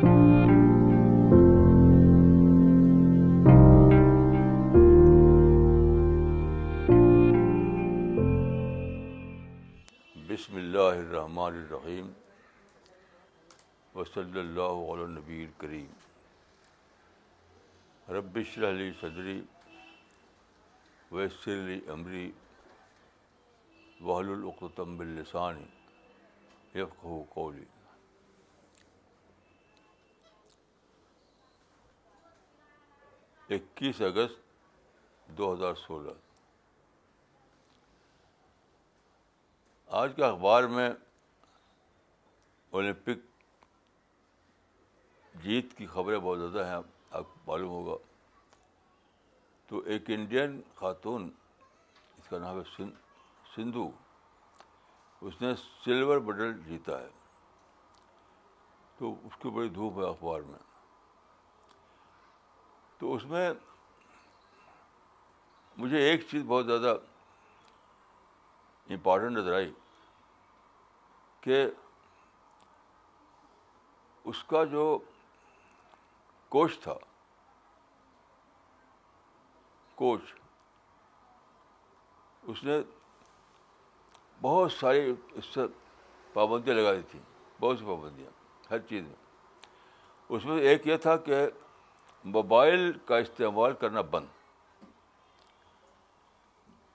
بسم اللہ الرحمن الرحیم وصلی اللہ علیہ نبی الکریم ربش علی صدری ویسر علی عمری وحل العقتم باللسانی یفقہ قولی اکیس اگست دو ہزار سولہ۔ آج کے اخبار میں اولمپک جیت کی خبریں بہت زیادہ ہیں، آپ معلوم ہوگا۔ تو ایک انڈین خاتون، اس کا نام ہے سندھو، اس نے سلور میڈل جیتا ہے۔ تو اس کی بڑی دھوپ ہے اخبار میں۔ تو اس میں مجھے ایک چیز بہت زیادہ امپارٹنٹ نظر آئی کہ اس کا جو کوچ تھا کوچ اس نے بہت ساری اس سے پابندیاں لگا دی تھیں، بہت سی پابندیاں ہر چیز میں۔ اس میں ایک یہ تھا کہ موبائل کا استعمال کرنا بند۔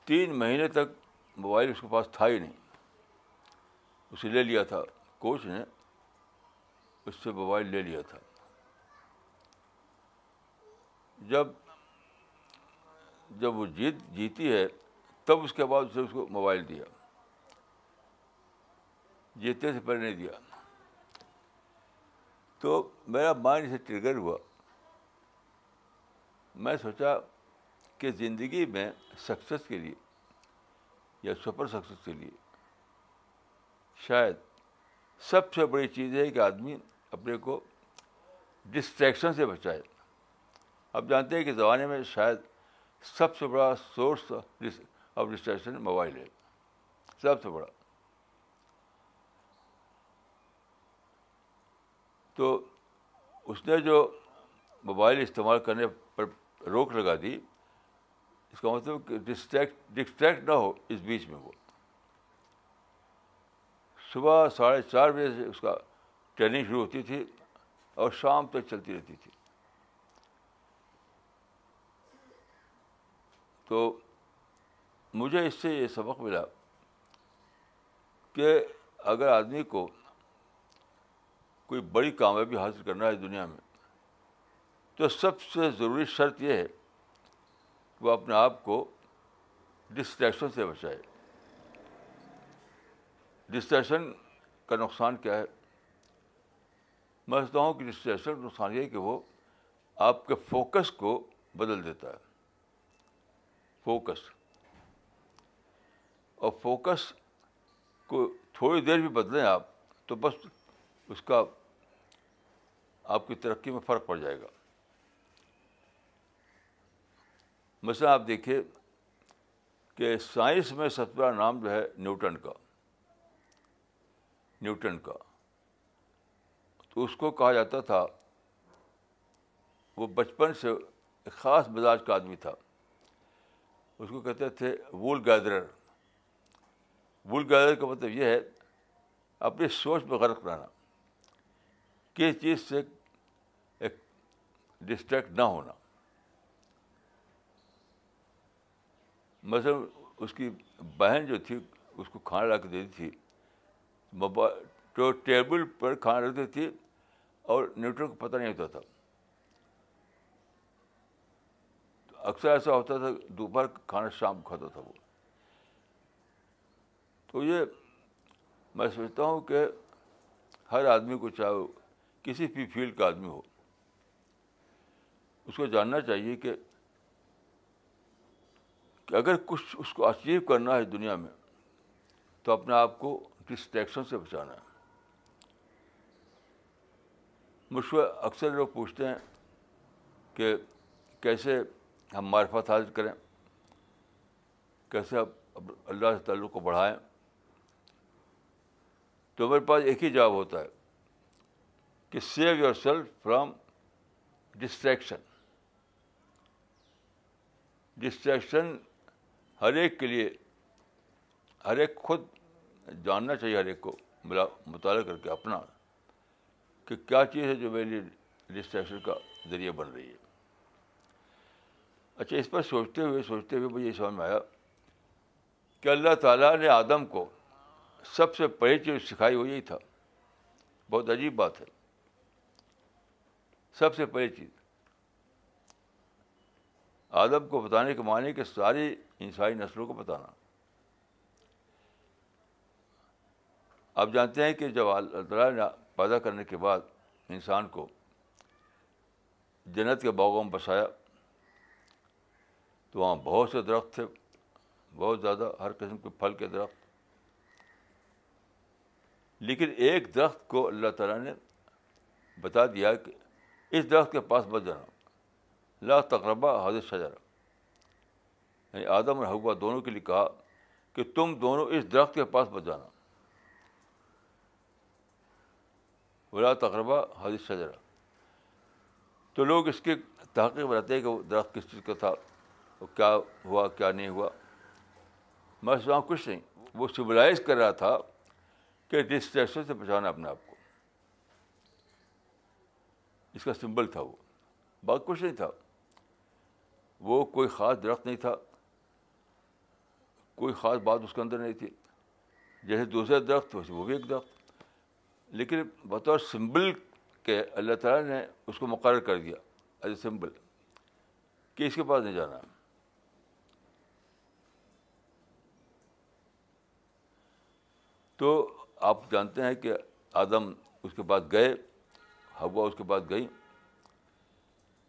تین مہینے تک موبائل اس کے پاس تھا ہی نہیں۔ اسے لے لیا تھا۔ کوچ نے اس سے موبائل لے لیا تھا۔ جب جب وہ جیت، جیتی ہے، تب اس کے بعد اسے اس کو موبائل دیا۔ جیتنے سے پہلے نہیں دیا۔ تو میرا مائنڈ اسے ٹریگر ہوا۔ میں سوچا کہ زندگی میں سکسیس کے لیے یا سپر سکسیس کے لیے شاید سب سے بڑی چیز ہے کہ آدمی اپنے کو ڈسٹریکشن سے بچائے۔ اب جانتے ہیں کہ زمانے میں شاید سب سے بڑا سورس آف ڈسٹریکشن موبائل ہے۔ سب سے بڑا۔ تو اس نے جو موبائل استعمال کرنے روک لگا دی، اس کا مطلب کہ ڈسٹریکٹ ڈسٹریکٹ نہ ہو اس بیچ میں وہ۔ صبح ساڑھے چار بجے سے اس کا ٹریننگ شروع ہوتی تھی اور شام تک چلتی رہتی تھی۔ تو مجھے اس سے یہ سبق ملا کہ اگر آدمی کو کوئی بڑی کامیابی حاصل کرنا ہے دنیا میں تو سب سے ضروری شرط یہ ہے کہ وہ اپنے آپ کو ڈسٹریکشن سے بچائے۔ ڈسٹریکشن کا نقصان کیا ہے؟ میں سمجھتا ہوں کہ ڈسٹریکشن کا نقصان یہ ہے کہ وہ آپ کے فوکس کو بدل دیتا ہے۔ فوکس۔ اور فوکس کو تھوڑی دیر بھی بدلیں آپ تو بس اس کا آپ کی ترقی میں فرق پڑ جائے گا۔ مثلاً آپ دیکھیے کہ سائنس میں سب سے بڑا نام جو ہے نیوٹن کا نیوٹن کا۔ تو اس کو کہا جاتا تھا، وہ بچپن سے ایک خاص مزاج کا آدمی تھا۔ اس کو کہتے تھے وول گیدرر۔ وول گیدر کا مطلب یہ ہے، اپنی سوچ میں غرق رہنا۔ کس چیز سے ایک ڈسٹریکٹ نہ ہونا۔ مثلاً اس کی بہن جو تھی، اس کو کھانا لا کے دیتی تھی۔ موبائل تو ٹیبل پر کھانا رکھتی تھی اور نیوٹرل کو پتہ نہیں ہوتا تھا۔ اکثر ایسا ہوتا تھا، دوپہر کھانا شام کو کھاتا تھا وہ۔ تو یہ میں سمجھتا ہوں کہ ہر آدمی کو چاہے کسی بھی فیلڈ کا آدمی ہو، اس کو جاننا چاہیے کہ اگر کچھ اس کو اچیو کرنا ہے دنیا میں، تو اپنے آپ کو ڈسٹریکشن سے بچانا ہے۔ مجھ کو اکثر لوگ پوچھتے ہیں کہ کیسے ہم معرفت حاصل کریں، کیسے اللہ سے تعلق کو بڑھائیں۔ تو میرے پاس ایک ہی جواب ہوتا ہے کہ save yourself from distraction distraction ہر ایک کے لیے، ہر ایک خود جاننا چاہیے، ہر ایک کو مطالعہ کر کے اپنا کہ کیا چیز ہے جو میرے لیے ڈسٹریکشن کا ذریعہ بن رہی ہے۔ اچھا اس پر سوچتے ہوئے سوچتے ہوئے مجھے یہ سمجھ میں آیا کہ اللہ تعالیٰ نے آدم کو سب سے پہلی چیز سکھائی وہ یہی تھا۔ بہت عجیب بات ہے۔ سب سے پہلی چیز۔ آدم کو بتانے کے معنی کہ ساری انسانی نسلوں کو بتانا۔ آپ جانتے ہیں کہ جب اللہ تعالیٰ نے پیدا کرنے کے بعد انسان کو جنت کے باغوں میں بسایا، تو وہاں بہت سے درخت تھے، بہت زیادہ ہر قسم کے پھل کے درخت۔ لیکن ایک درخت کو اللہ تعالیٰ نے بتا دیا کہ اس درخت کے پاس بچ جانا۔ لا تقربہ حضرت شجرا یعنی آدم اور حوا دونوں کے لیے کہا کہ تم دونوں اس درخت کے پاس بچ جانا۔ بلا تقربہ حضرت شجرا تو لوگ اس کے تحقیق رہتے ہیں کہ وہ درخت کس چیز کا تھا، وہ کیا ہوا، کیا نہیں ہوا۔ میں سمجھا کچھ نہیں، وہ سویلائز کر رہا تھا کہ ڈسٹریکشن سے بچانا اپنے آپ کو۔ اس کا سمبل تھا وہ بات کچھ نہیں تھا۔ وہ کوئی خاص درخت نہیں تھا، کوئی خاص بات اس کے اندر نہیں تھی۔ جیسے دوسرے درخت، ویسے وہ بھی ایک درخت۔ لیکن بطور سمبل کے اللہ تعالیٰ نے اس کو مقرر کر دیا ایز اے سمبل۔ کہ اس کے پاس نہیں جانا۔ تو آپ جانتے ہیں کہ آدم اس کے پاس گئے ہوا اس کے پاس گئی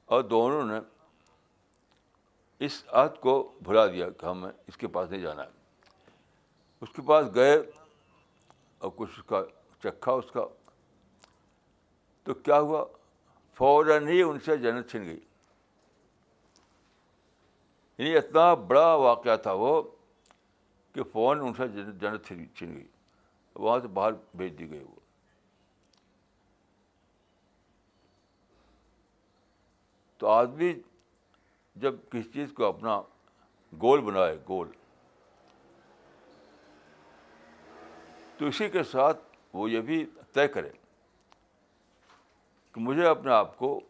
اور دونوں نے اس عہد کو بھلا دیا کہ ہمیں اس کے پاس نہیں جانا ہے۔ اس کے پاس گئے اور کچھ اس کا چکھا اس کا۔ تو کیا ہوا؟ فوراً ہی ان سے جنت چھن گئی۔ یعنی اتنا بڑا واقعہ تھا وہ کہ فون ان سے جنت چھن گئی۔ وہاں سے باہر بھیج دی گئی وہ۔ تو آدمی جب کسی چیز کو اپنا گول بنائے، گول۔ تو اسی کے ساتھ وہ یہ بھی طے کرے کہ مجھے اپنے آپ کو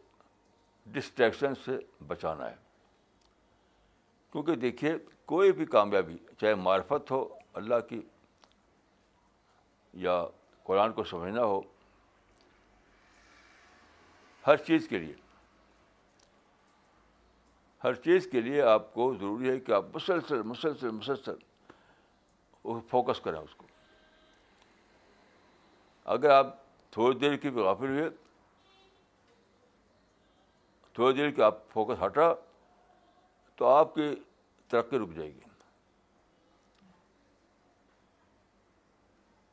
ڈسٹریکشن سے بچانا ہے۔ کیونکہ دیکھیے، کوئی بھی کامیابی، چاہے معرفت ہو اللہ کی یا قرآن کو سمجھنا ہو، ہر چیز کے لیے ہر چیز کے لیے آپ کو ضروری ہے کہ آپ مسلسل مسلسل مسلسل فوکس کریں اس کو۔ اگر آپ تھوڑی دیر کی بھی غافل ہوئے، تھوڑی دیر کی آپ فوکس ہٹا، تو آپ کی ترقی رک جائے گی۔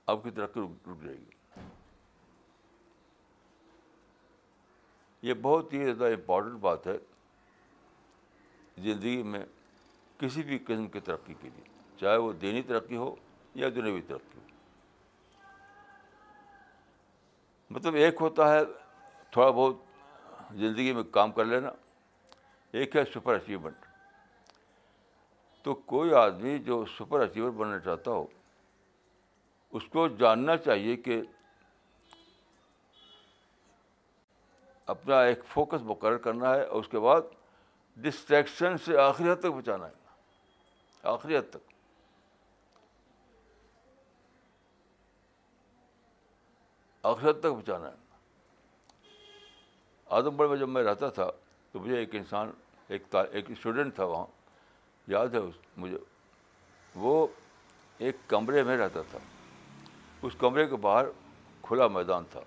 آپ کی ترقی رک جائے گی۔ یہ بہت ہی زیادہ امپورٹنٹ بات ہے۔ زندگی میں کسی بھی قسم کی ترقی کے لیے، چاہے وہ دینی ترقی ہو یا دنیاوی ترقی ہو۔ مطلب ایک ہوتا ہے تھوڑا بہت زندگی میں کام کر لینا، ایک ہے سپر اچیومنٹ۔ تو کوئی آدمی جو سپر اچیور بننا چاہتا ہو، اس کو جاننا چاہیے کہ اپنا ایک فوکس مقرر کرنا ہے اور اس کے بعد ڈسٹریکشن سے آخری حد تک بچانا ہے۔ آخری حد تک۔ آخری حد تک بچانا ہے۔ آدم بڑے میں جب میں رہتا تھا تو مجھے ایک انسان، ایک ایک اسٹوڈنٹ تھا وہاں۔ یاد ہے اس، مجھے۔ وہ ایک کمرے میں رہتا تھا۔ اس کمرے کے باہر کھلا میدان تھا۔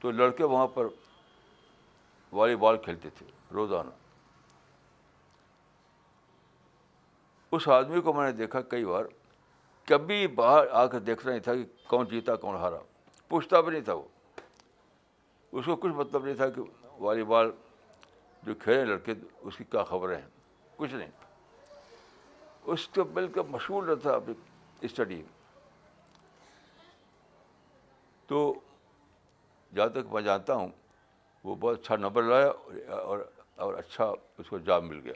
تو لڑکے وہاں پر والی بال کھیلتے تھے۔ روزانہ۔ اس آدمی کو میں نے دیکھا کئی بار، کبھی باہر آ کر دیکھتا نہیں تھا کہ کون جیتا، کون ہارا۔ پوچھتا بھی نہیں تھا وہ۔ اس کو کچھ مطلب نہیں تھا کہ والی بال جو کھیلے لڑکے، اس کی کیا خبریں ہیں؟ کچھ نہیں۔ اس کو بالکل مشہور رہتا اپنی اسٹڈی میں۔ تو جہاں تک میں جانتا ہوں، وہ بہت اچھا نمبر لایا اور اور اچھا اس کو جاب مل گیا۔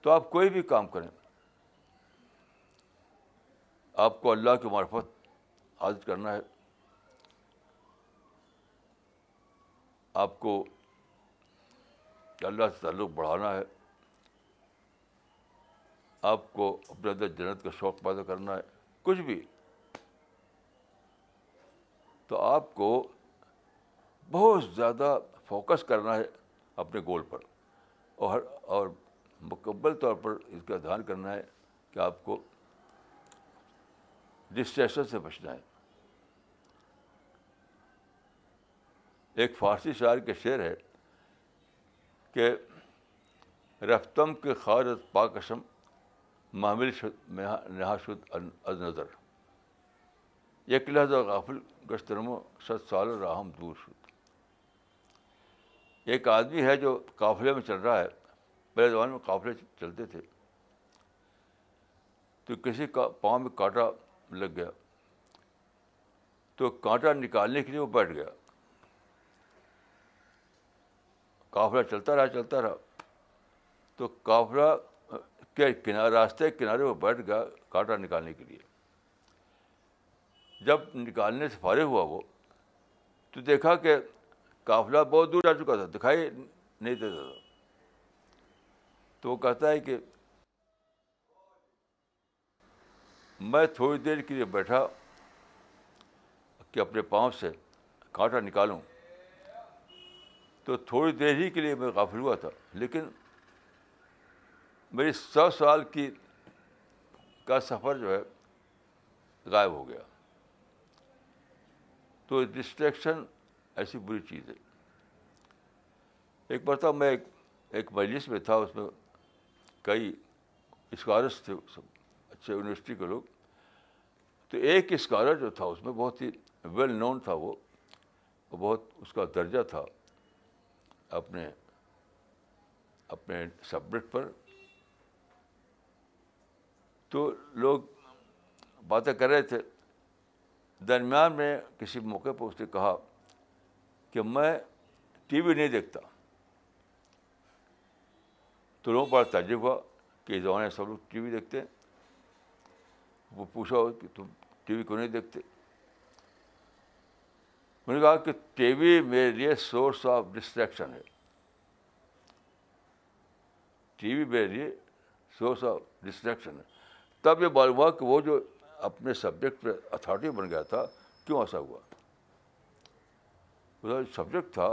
تو آپ کوئی بھی کام کریں، آپ کو اللہ کی معرفت عادت کرنا ہے۔ آپ کو اللہ سے تعلق بڑھانا ہے۔ آپ کو اپنے اندر جنت کا شوق پیدا کرنا ہے، کچھ بھی۔ تو آپ کو بہت زیادہ فوکس کرنا ہے اپنے گول پر اور اور مکمل طور پر اس کا دھیان کرنا ہے کہ آپ کو ڈسٹریشن سے بچنا ہے۔ ایک فارسی شاعر کے شعر ہے کہ رفتم کے خارت پاکشم محمل شد نہا شد از نظر ایک لحظہ غافل گشترم و ست سال راہم دور شد۔ ایک آدمی ہے جو قافلے میں چل رہا ہے پہلے زمانے میں قافلے چلتے تھے۔ تو کسی کا پاؤں میں کانٹا لگ گیا۔ تو کانٹا نکالنے کے لیے وہ بیٹھ گیا۔ قافلہ چلتا رہا چلتا رہا۔ تو قافلہ کے کنارے، راستے کنارے وہ بیٹھ گیا کانٹا نکالنے کے لیے۔ جب نکالنے سے فارغ ہوا وہ، تو دیکھا کہ قافلہ بہت دور جا چکا تھا، دکھائی نہیں دیتا تھا۔ تو وہ کہتا ہے کہ میں تھوڑی دیر کے لیے بیٹھا کہ اپنے پاؤں سے کانٹا نکالوں۔ تو تھوڑی دیر ہی کے لیے میں غافل ہوا تھا، لیکن میری سو سال کی کا سفر جو ہے غائب ہو گیا۔ تو ڈسٹریکشن ایسی بری چیز ہے۔ ایک مرتبہ میں ایک ایک مجلس میں تھا، اس میں کئی اسکالرس تھے اچھے یونیورسٹی کے لوگ۔ تو ایک اسکالر جو تھا، اس میں بہت ہی ویل نون تھا وہ بہت اس کا درجہ تھا اپنے اپنے سبجیکٹ پر۔ تو لوگ باتیں کر رہے تھے۔ درمیان میں کسی موقع پر اس نے کہا کہ میں ٹی وی نہیں دیکھتا۔ تو لوگوں بڑا تعجب ہوا کہ اس زمانے سب لوگ ٹی وی دیکھتے ہیں۔ وہ پوچھا ہو کہ تم ٹی وی کیوں نہیں دیکھتے؟ انہوں نے کہا کہ ٹی وی میرے لیے سورس آف ڈسٹریکشن ہے۔ ٹی وی میرے لیے سورس آف ڈسٹریکشن ہے۔ تب یہ معلوم ہوا کہ وہ جو اپنے سبجیکٹ پہ اتھارٹی بن گیا تھا، کیوں ایسا ہوا؟ جو سبجیکٹ تھا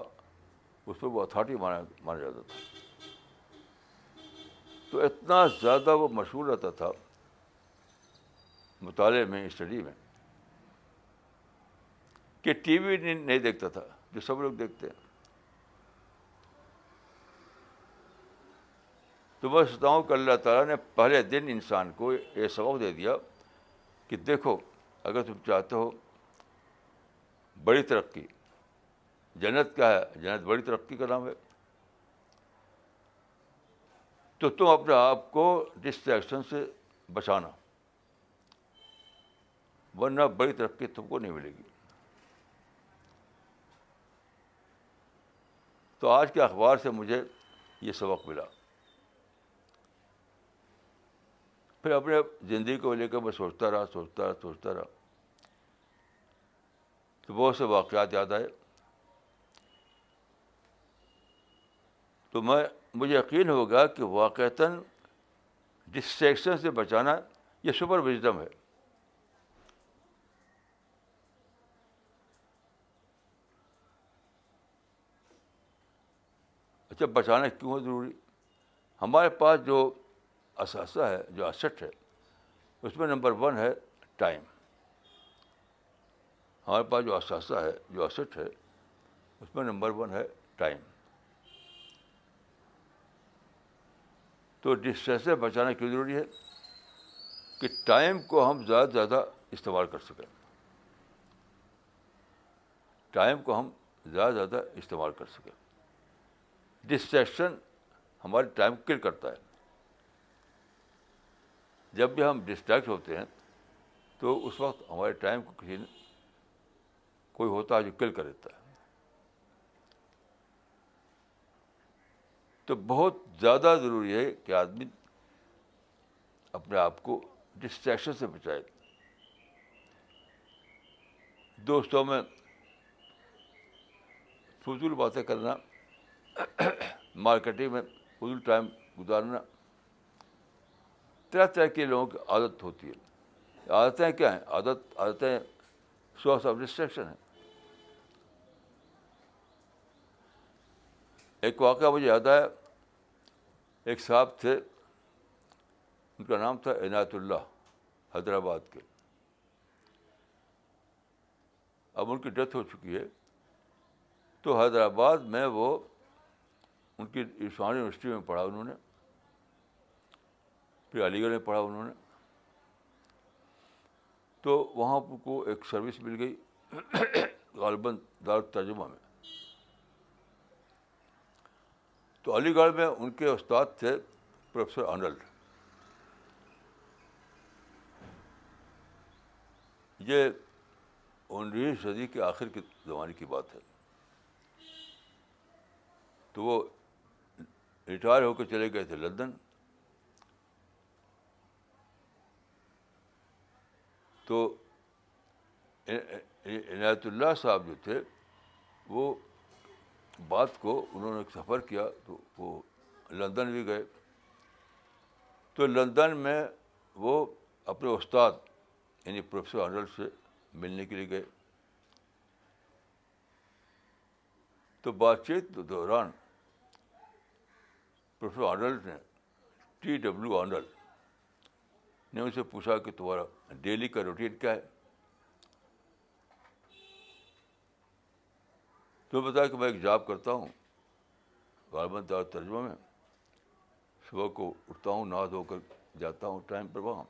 اس پہ وہ اتھارٹی مانا مانا جاتا تھا تو اتنا زیادہ وہ مشہور رہتا تھا مطالعے میں اسٹڈی میں کہ ٹی وی نہیں دیکھتا تھا جو سب لوگ دیکھتے ہیں تو میں سوچتا ہوں کہ اللہ تعالیٰ نے پہلے دن انسان کو یہ سبق دے دیا کہ دیکھو اگر تم چاہتے ہو بڑی ترقی جنت کیا ہے، جنت بڑی ترقی کا نام ہے۔ تو تم اپنے آپ کو ڈسٹریکشن سے بچانا، ورنہ بڑی ترقی تم کو نہیں ملے گی۔ تو آج کے اخبار سے مجھے یہ سبق ملا۔ پھر اپنے زندگی کو لے کر میں سوچتا رہا سوچتا رہا سوچتا رہا۔ تو بہت سے واقعات یاد آئے۔ تو میں مجھے یقین ہو گیا کہ واقعتاً ڈسٹریکشن سے بچانا یہ سپر وزڈم ہے۔ اچھا بچانا کیوں ہے ضروری؟ ہمارے پاس جو اثاثہ ہے، جو اسٹ ہے، اس میں نمبر ون ہے ٹائم ہمارے پاس جو اثاثہ ہے، جو اسٹ ہے، اس میں نمبر ون ہے ٹائم تو ڈسٹریس سے بچانا کیوں ضروری ہے کہ ٹائم کو ہم زیادہ سے زیادہ استعمال کر سکیں۔ ٹائم کو ہم زیادہ سے زیادہ استعمال کر سکیں۔ ڈسٹریکشن ہمارے ٹائم کل کرتا ہے۔ جب بھی ہم ڈسٹریکٹ ہوتے ہیں تو اس وقت ہمارے ٹائم کو کسی کوئی ہوتا ہے جو کل کر دیتا ہے۔ تو بہت زیادہ ضروری ہے کہ آدمی اپنے آپ کو ڈسٹریکشن سے بچائے۔ دوستوں میں فضول باتیں کرنا مارکیٹنگ میں فضول ٹائم گزارنا، طرح طرح کے لوگوں کی عادت ہوتی ہے۔ عادتیں کیا ہیں؟ عادت، عادتیں سورس آف ڈسٹریکشن ہیں۔ ایک واقعہ مجھے یاد آیا۔ ایک صاحب تھے، ان کا نام تھا عنایت اللہ حیدرآباد کے۔ اب ان کی ڈیتھ ہو چکی ہے۔ تو حیدرآباد میں وہ ان کی عثمان یونیورسٹی میں پڑھا انہوں نے، پھر علی گڑھ میں پڑھا انہوں نے۔ تو وہاں کو ایک سروس مل گئی، غالباً دار ترجمہ میں۔ تو علی گڑھ میں ان کے استاد تھے پروفیسر آنلڈ یہ انیسویں صدی کے آخر کے زمانے کی بات ہے۔ تو وہ ریٹائر ہو کے چلے گئے تھے لندن۔ تو عنایت اللہ صاحب جو تھے وہ بات کو انہوں نے سفر کیا تو وہ لندن بھی گئے۔ تو لندن میں وہ اپنے استاد یعنی پروفیسر آنلڈ سے ملنے کے لیے گئے۔ تو بات چیت دوران پروفیسر آنلڈ نے ٹی ڈبلو آنلڈ نے ان سے پوچھا کہ تمہارا ڈیلی کا روٹین کیا ہے؟ تو بتایا کہ میں ایک جاب کرتا ہوں، غالباً دار ترجمہ میں، صبح کو اٹھتا ہوں نہا دھو کر جاتا ہوں، ٹائم پر وہاں،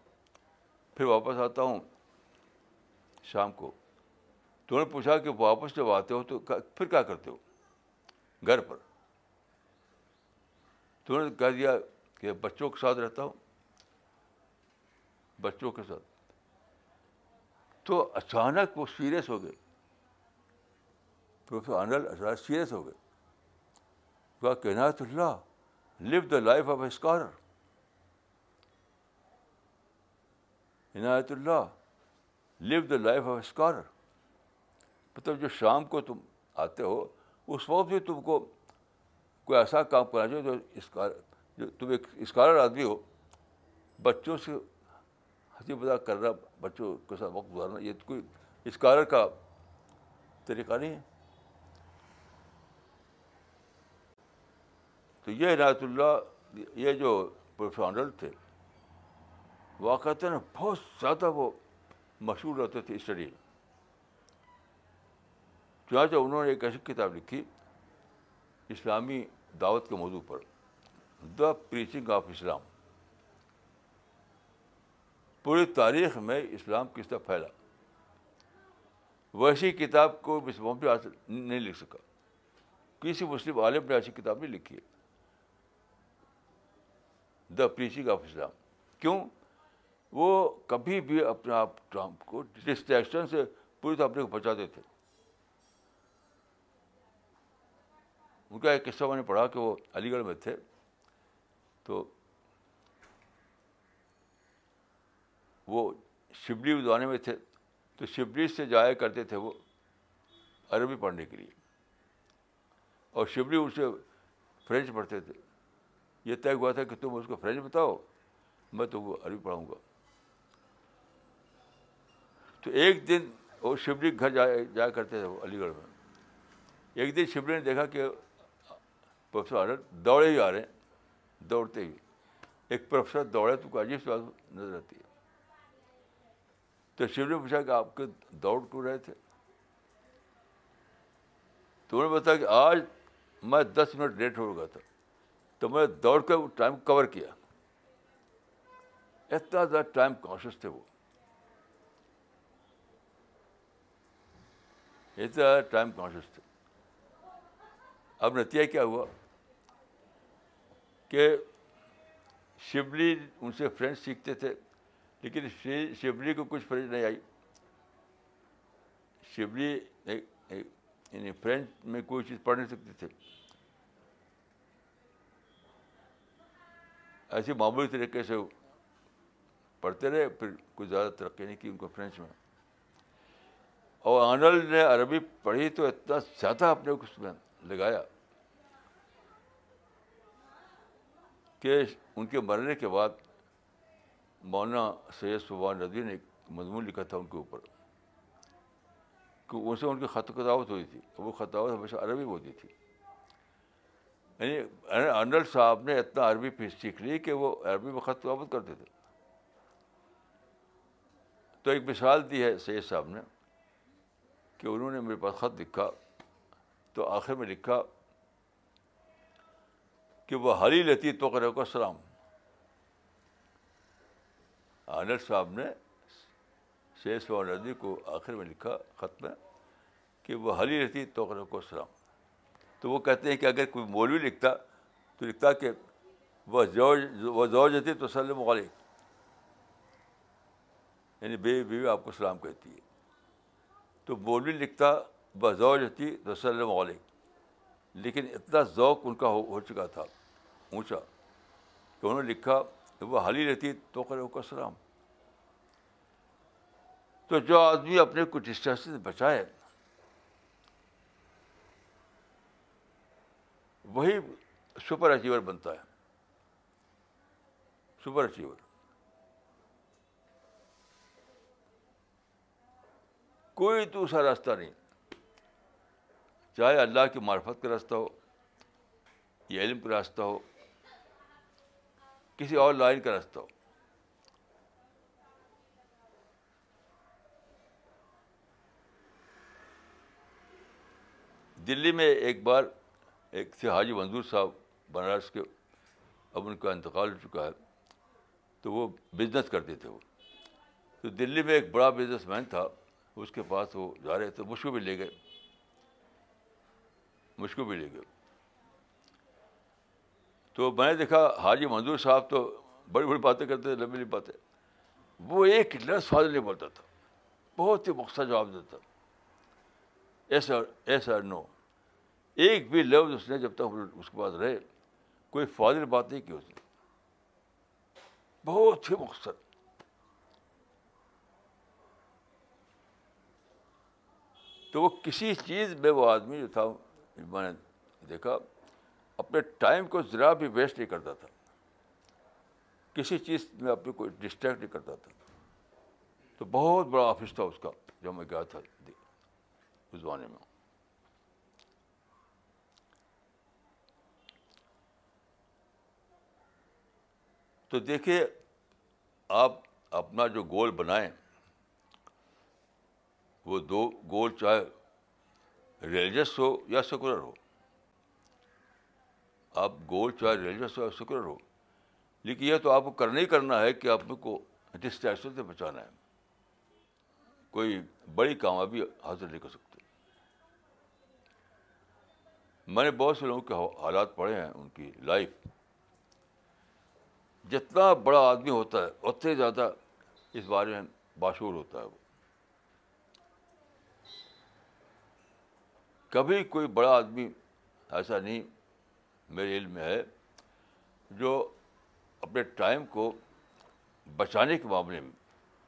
پھر واپس آتا ہوں شام کو۔ تو انہوں نے پوچھا کہ واپس جب آتے ہو تو پھر کیا کرتے ہو؟ گھر پر۔ تو انہوں نے کہہ دیا کہ بچوں کے ساتھ رہتا ہوں، بچوں کے ساتھ۔ تو اچانک وہ سیریس ہو گئے۔ پروفیسر آنل سیریس ہو گئے کہا کہ Inayat Ullah live the life of a scholar Inayat Ullah live the life of a scholar مطلب جو شام کو تم آتے ہو اس وقت بھی تم کو کوئی ایسا کام کرنا چاہیے جو اسکالر جو تم ایک اسکالر آدمی ہو بچوں سے ہنسی مذاق کرنا بچوں کے ساتھ وقت گزارنا یہ کوئی اسکالر کا طریقہ نہیں ہے تو یہ عنایت اللہ، یہ جو پروفیسر تھے واقع بہت زیادہ وہ مشہور رہتے تھے اسٹڈی چنانچہ انہوں نے ایک ایسی کتاب لکھی، اسلامی دعوت کے موضوع پر دا پریچنگ آف اسلام پوری تاریخ میں اسلام کس طرح پھیلا؟ ویسی کتاب کو حاصل نہیں لکھ سکا۔ کسی مسلم عالم نے ایسی کتاب نہیں لکھی۔ ہے دا پریچنگ آف اسلام کیوں؟ وہ کبھی بھی اپنے آپ ٹرمپ کو ڈسٹریکشن سے پوری طرح اپنے کو بچاتے تھے ان کا ایک قصہ میں نے پڑھا کہ وہ علی گڑھ میں تھے۔ تو وہ شبلی ادوانے میں تھے۔ تو شبلی سے جایا کرتے تھے وہ عربی پڑھنے کے لیے۔ اور شبلی ان سے فرینچ پڑھتے تھے۔ یہ طے ہوا تھا کہ تم اس کو فرینچ بتاؤ، میں تو وہ عربی پڑھاؤں گا۔ تو ایک دن وہ شبلی گھر جایا جایا کرتے تھے وہ علی گڑھ میں۔ ایک دن شبلی نے دیکھا کہ پروفیسر آنند دوڑے ہی آ رہے ہیں، دوڑتے ہی۔ ایک پروفیسر دوڑے تو عجیب سی بات نظر آتی ہے۔ تو شیو نے پوچھا کہ آپ کے دوڑ کیوں رہے تھے؟ تو انہوں نے بتایا کہ آج میں دس منٹ لیٹ ہو گیا تھا۔ تو میں دوڑ کے ٹائم کور کیا۔ اتنا زیادہ ٹائم کانشیس تھے وہ۔ اتنا زیادہ ٹائم کانشیس تھے۔ اب نتیجہ کیا ہوا؟ کہ شبلی ان سے فرینچ سیکھتے تھے، لیکن شبلی کو کچھ فرینچ نہیں آئی۔ شبلی یعنی فرینچ میں کوئی چیز پڑھ نہیں سکتے تھے۔ ایسی معمولی طریقے سے پڑھتے رہے، پھر کچھ زیادہ ترقی نہیں کی ان کو فرینچ میں۔ اور آنلڈ نے عربی پڑھی تو اتنا زیادہ اپنے اس میں لگایا کہ ان کے مرنے کے بعد مولانا سید سبحان ندوی نے ایک مضمون لکھا تھا ان کے اوپر کہ ان سے ان کی خط کتابت ہوئی تھی، وہ خطاوت ہمیشہ عربی ہوتی تھی۔ یعنی انل صاحب نے اتنا عربی پھر سیکھ لی کہ وہ عربی میں خط کتابت کرتے تھے۔ تو ایک مثال دی ہے سید صاحب نے کہ انہوں نے میرے پاس خط لکھا، تو آخر میں لکھا کہ وہ حلی لتی تو کرے کو سلام آنر صاحب نے شیش و ندی کو آخر میں لکھا خط میں کہ وہ حلی رہتی تو کرے کو سلام تو وہ کہتے ہیں کہ اگر کوئی مولوی لکھتا تو لکھتا کہ وہ زوج وہ زوج رہتی تو سلم علیک۔ یعنی بیوی بیوی آپ کو سلام کہتی ہے۔ تو مولوی لکھتا بزوج تھی تو سلم علیک۔ لیکن اتنا ذوق ان کا ہو چکا تھا، اونچا، کہ انہوں نے لکھا کہ وہ حالی رہتی تو کرے کا سلام۔ تو جو آدمی اپنے کو ڈسٹریکشن سے بچائے وہی سپر اچیور بنتا ہے۔ Super achiever. کوئی دوسرا راستہ نہیں۔ چاہے اللہ کی معرفت کا راستہ ہو، یا علم کا راستہ ہو، کسی اور لائن کا راستہ ہو۔ دلی میں ایک بار ایک تھے حاجی منظور صاحب بنارس کے اب ان کا انتقال ہو چکا ہے، تو وہ بزنس کرتے تھے وہ۔ تو دلی میں ایک بڑا بزنس مین تھا، اس کے پاس وہ جا رہے تھے مجھ کو بھی لے گئے۔ مجھ کو بھی لے گئے۔ تو میں نے دیکھا، حاجی منظور صاحب تو بڑی بڑی باتیں کرتے تھے، لمبی لمبی باتیں۔ وہ ایک لفظ فاضل نہیں بولتا تھا، بہت ہی مقصد جواب دیتا ایس ایس آر نو ایک بھی لفظ اس نے جب تک اس کے پاس رہے، کوئی فاضل بات نہیں کی اس نے۔ بہت ہی مقصد۔ تو وہ کسی چیز میں وہ آدمی جو تھا، میں نے دیکھا، اپنے ٹائم کو ذرا بھی ویسٹ نہیں کرتا تھا۔ کسی چیز میں اپنے کو ڈسٹریکٹ نہیں کرتا تھا۔ تو بہت بڑا آفس تھا اس کا، جو میں گیا تھا اس زمانے میں۔ تو دیکھیے، آپ اپنا جو گول بنائیں، وہ دو گول چاہے ریلیجس ہو یا سیکولر ہو۔ آپ گول چاہے ریلیجس ہو یا سیکولر ہو، لیکن یہ تو آپ کو کرنا ہی کرنا ہے کہ آپ کو ڈسٹریکشن سے بچانا ہے۔ کوئی بڑی کامیابی حاصل نہیں کر سکتے۔ میں نے بہت سے لوگوں کے حالات پڑھے ہیں، ان کی لائف۔ جتنا بڑا آدمی ہوتا ہے، اتنے زیادہ اس بارے میں باشور ہوتا ہے وہ۔ کبھی کوئی بڑا آدمی ایسا نہیں میرے علم میں ہے جو اپنے ٹائم کو بچانے کے معاملے میں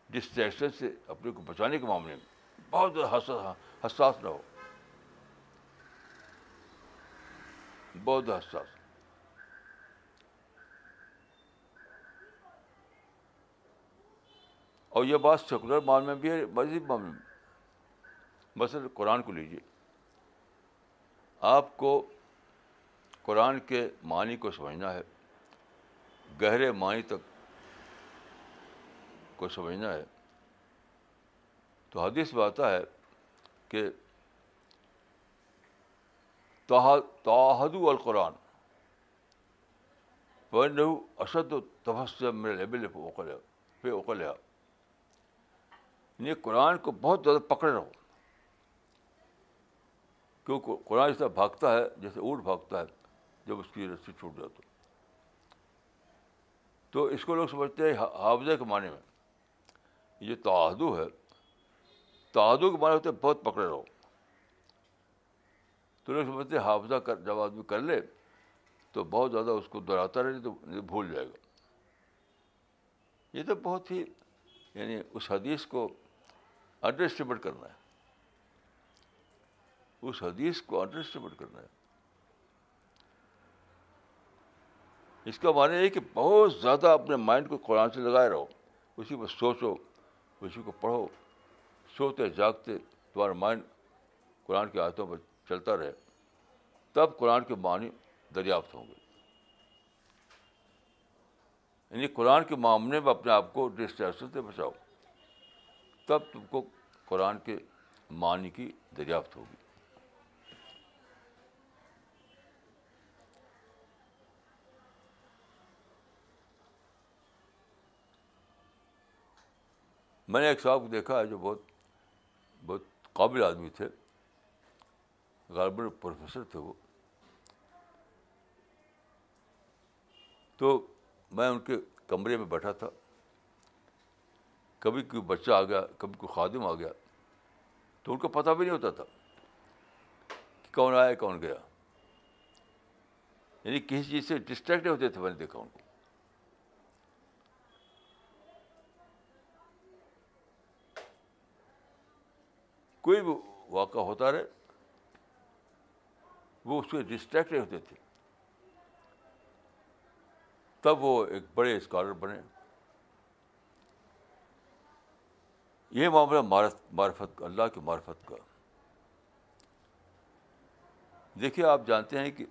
ڈسٹریکشن سے اپنے کو بچانے کے معاملے میں بہت حساس حساس نہ ہو۔ بہت حساس۔ اور یہ بات سیکولر معاملے میں بھی ہے، مذہب معاملے میں۔ مثلاً قرآن کو لیجیے آپ کو قرآن کے معنی کو سمجھنا ہے، گہرے معنی تک کو سمجھنا ہے۔ تو حدیث میں آتا ہے کہ توحد القرآن۔ اشد و تبسم پہ اوقل یعنی قرآن کو بہت زیادہ پکڑے رہو۔ کیوں قرآن اس طرح بھاگتا ہے، جیسے اونٹ بھاگتا ہے، جب اس کی رسی چھوٹ جاتا تو۔ اس کو لوگ سمجھتے ہیں حافظہ کے معنی میں۔ یہ تعادو ہے۔ تعادو کے معنی ہوتے ہیں بہت پکڑے رہو۔ تو لوگ سمجھتے حافظہ کر، جب آدمی کر لے، تو بہت زیادہ اس کو دہراتا رہے تو بھول جائے گا۔ یہ تو بہت ہی یعنی اس حدیث کو انڈر اسٹیمیٹ کرنا ہے۔ اس حدیث کو انڈر اسٹیمیٹ کرنا ہے۔ اس کا معنی ہے کہ بہت زیادہ اپنے مائنڈ کو قرآن سے لگائے رہو۔ اسی پر سوچو، اسی کو پڑھو۔ سوتے، جاگتے، تمہارا مائنڈ قرآن کی آیتوں پر چلتا رہے۔ تب قرآن کے معنی دریافت ہوں گے۔ یعنی قرآن کے معاملے میں اپنے آپ کو ڈسٹریکشن سے بچاؤ۔ تب تم کو قرآن کے معنی کی دریافت ہوگی۔ میں نے ایک صاحب کو دیکھا ہے جو بہت بہت قابل آدمی تھے۔ غالباً پروفیسر تھے وہ۔ تو میں ان کے کمرے میں بیٹھا تھا۔ کبھی کوئی بچہ آ گیا، کبھی کوئی خادم آ گیا، تو ان کو پتہ بھی نہیں ہوتا تھا کہ کون آیا، کون گیا۔ یعنی کسی چیز سے ڈسٹریکٹ ہوتے تھے، میں نے دیکھا ان کو۔ کوئی بھی واقعہ ہوتا رہے، وہ اس سے ڈسٹریکٹ ہوتے تھے۔ تب وہ ایک بڑے اسکالر بنے۔ یہ معاملہ معرفت کا، اللہ کی معرفت کا۔ دیکھیے، آپ جانتے ہیں کہ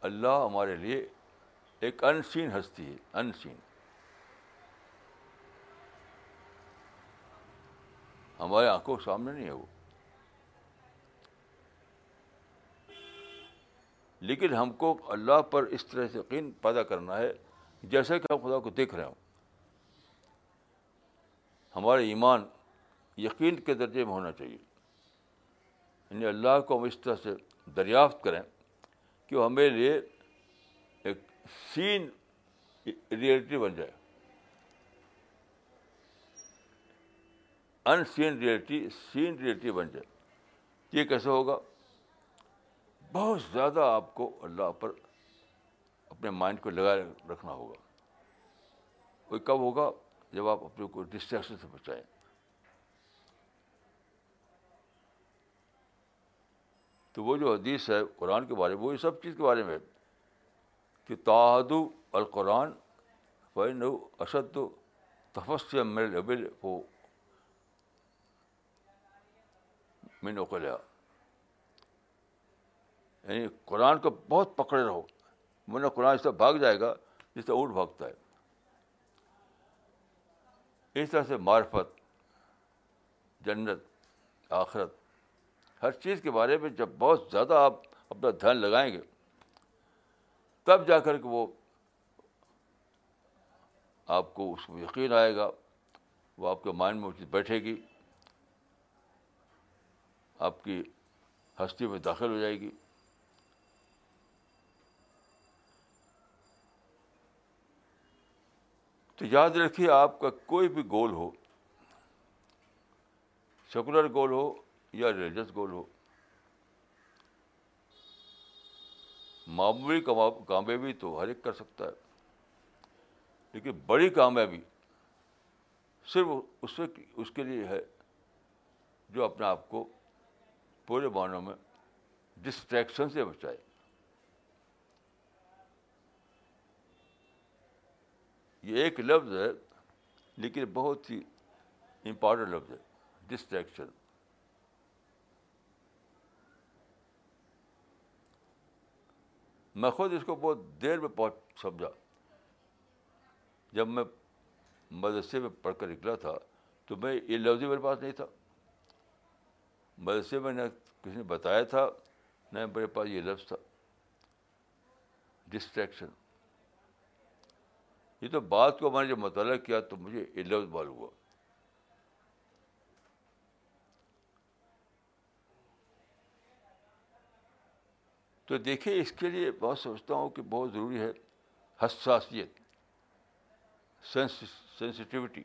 اللہ ہمارے لیے ایک انسین ہستی ہے، انسین۔ ہمارے آنکھوں کے سامنے نہیں ہے وہ۔ لیکن ہم کو اللہ پر اس طرح سے یقین پیدا کرنا ہے، جیسا کہ ہم خدا کو دیکھ رہے ہوں۔ ہمارے ایمان یقین کے درجے میں ہونا چاہیے۔ یعنی اللہ کو ہم اس طرح سے دریافت کریں کہ وہ ہمارے لیے ایک سین ریئلٹی بن جائے۔ Unseen reality seen reality بن جائے۔ یہ کیسے ہوگا؟ بہت زیادہ آپ کو اللہ پر اپنے مائنڈ کو لگائے رکھنا ہوگا۔ کوئی کب ہوگا؟ جب آپ اپنے کو ڈسٹریکشن سے بچائیں۔ تو وہ جو حدیث ہے قرآن کے بارے میں، وہ سب چیز کے بارے میں کہ تعدو القرآن فین اشد تفس میرے کو میں نوکلیا یعنی قرآن کو بہت پکڑے رہو۔ میں قرآن اس طرح بھاگ جائے گا جس طرح اونٹ بھاگتا ہے۔ اس طرح سے معرفت، جنت، آخرت ہر چیز کے بارے میں جب بہت زیادہ آپ اپنا دھیان لگائیں گے، تب جا کر کے وہ آپ کو اس میں یقین آئے گا، وہ آپ کے مائنڈ میں چیز بیٹھے گی، آپ کی ہستی میں داخل ہو جائے گی۔ تو یاد رکھیے، آپ کا کوئی بھی گول ہو سیکولر گول ہو یا ریلیجس گول ہو معمولی کامیابی تو ہر ایک کر سکتا ہے لیکن بڑی کامیابی صرف اس اس کے لیے ہے جو اپنے آپ کو پورے معنوں میں ڈسٹریکشن سے بچائے یہ ایک لفظ ہے لیکن بہت ہی امپورٹنٹ لفظ ہے ڈسٹریکشن میں خود اس کو بہت دیر میں پہنچ سمجھا۔ جب میں مدرسے میں پڑھ کر نکلا تھا تو میں یہ لفظ میرے پاس نہیں تھا۔ مدرسے میں نہ کسی نے بتایا تھا، نہ میرے پاس یہ لفظ تھا۔ ڈسٹریکشن یہ تو بات کو میں نے جب مطالعہ کیا تو مجھے یہ لفظ معلوم ہوا۔ تو دیکھیے اس کے لیے بہت سمجھتا ہوں کہ بہت ضروری ہے حساسیت سینسٹیوٹی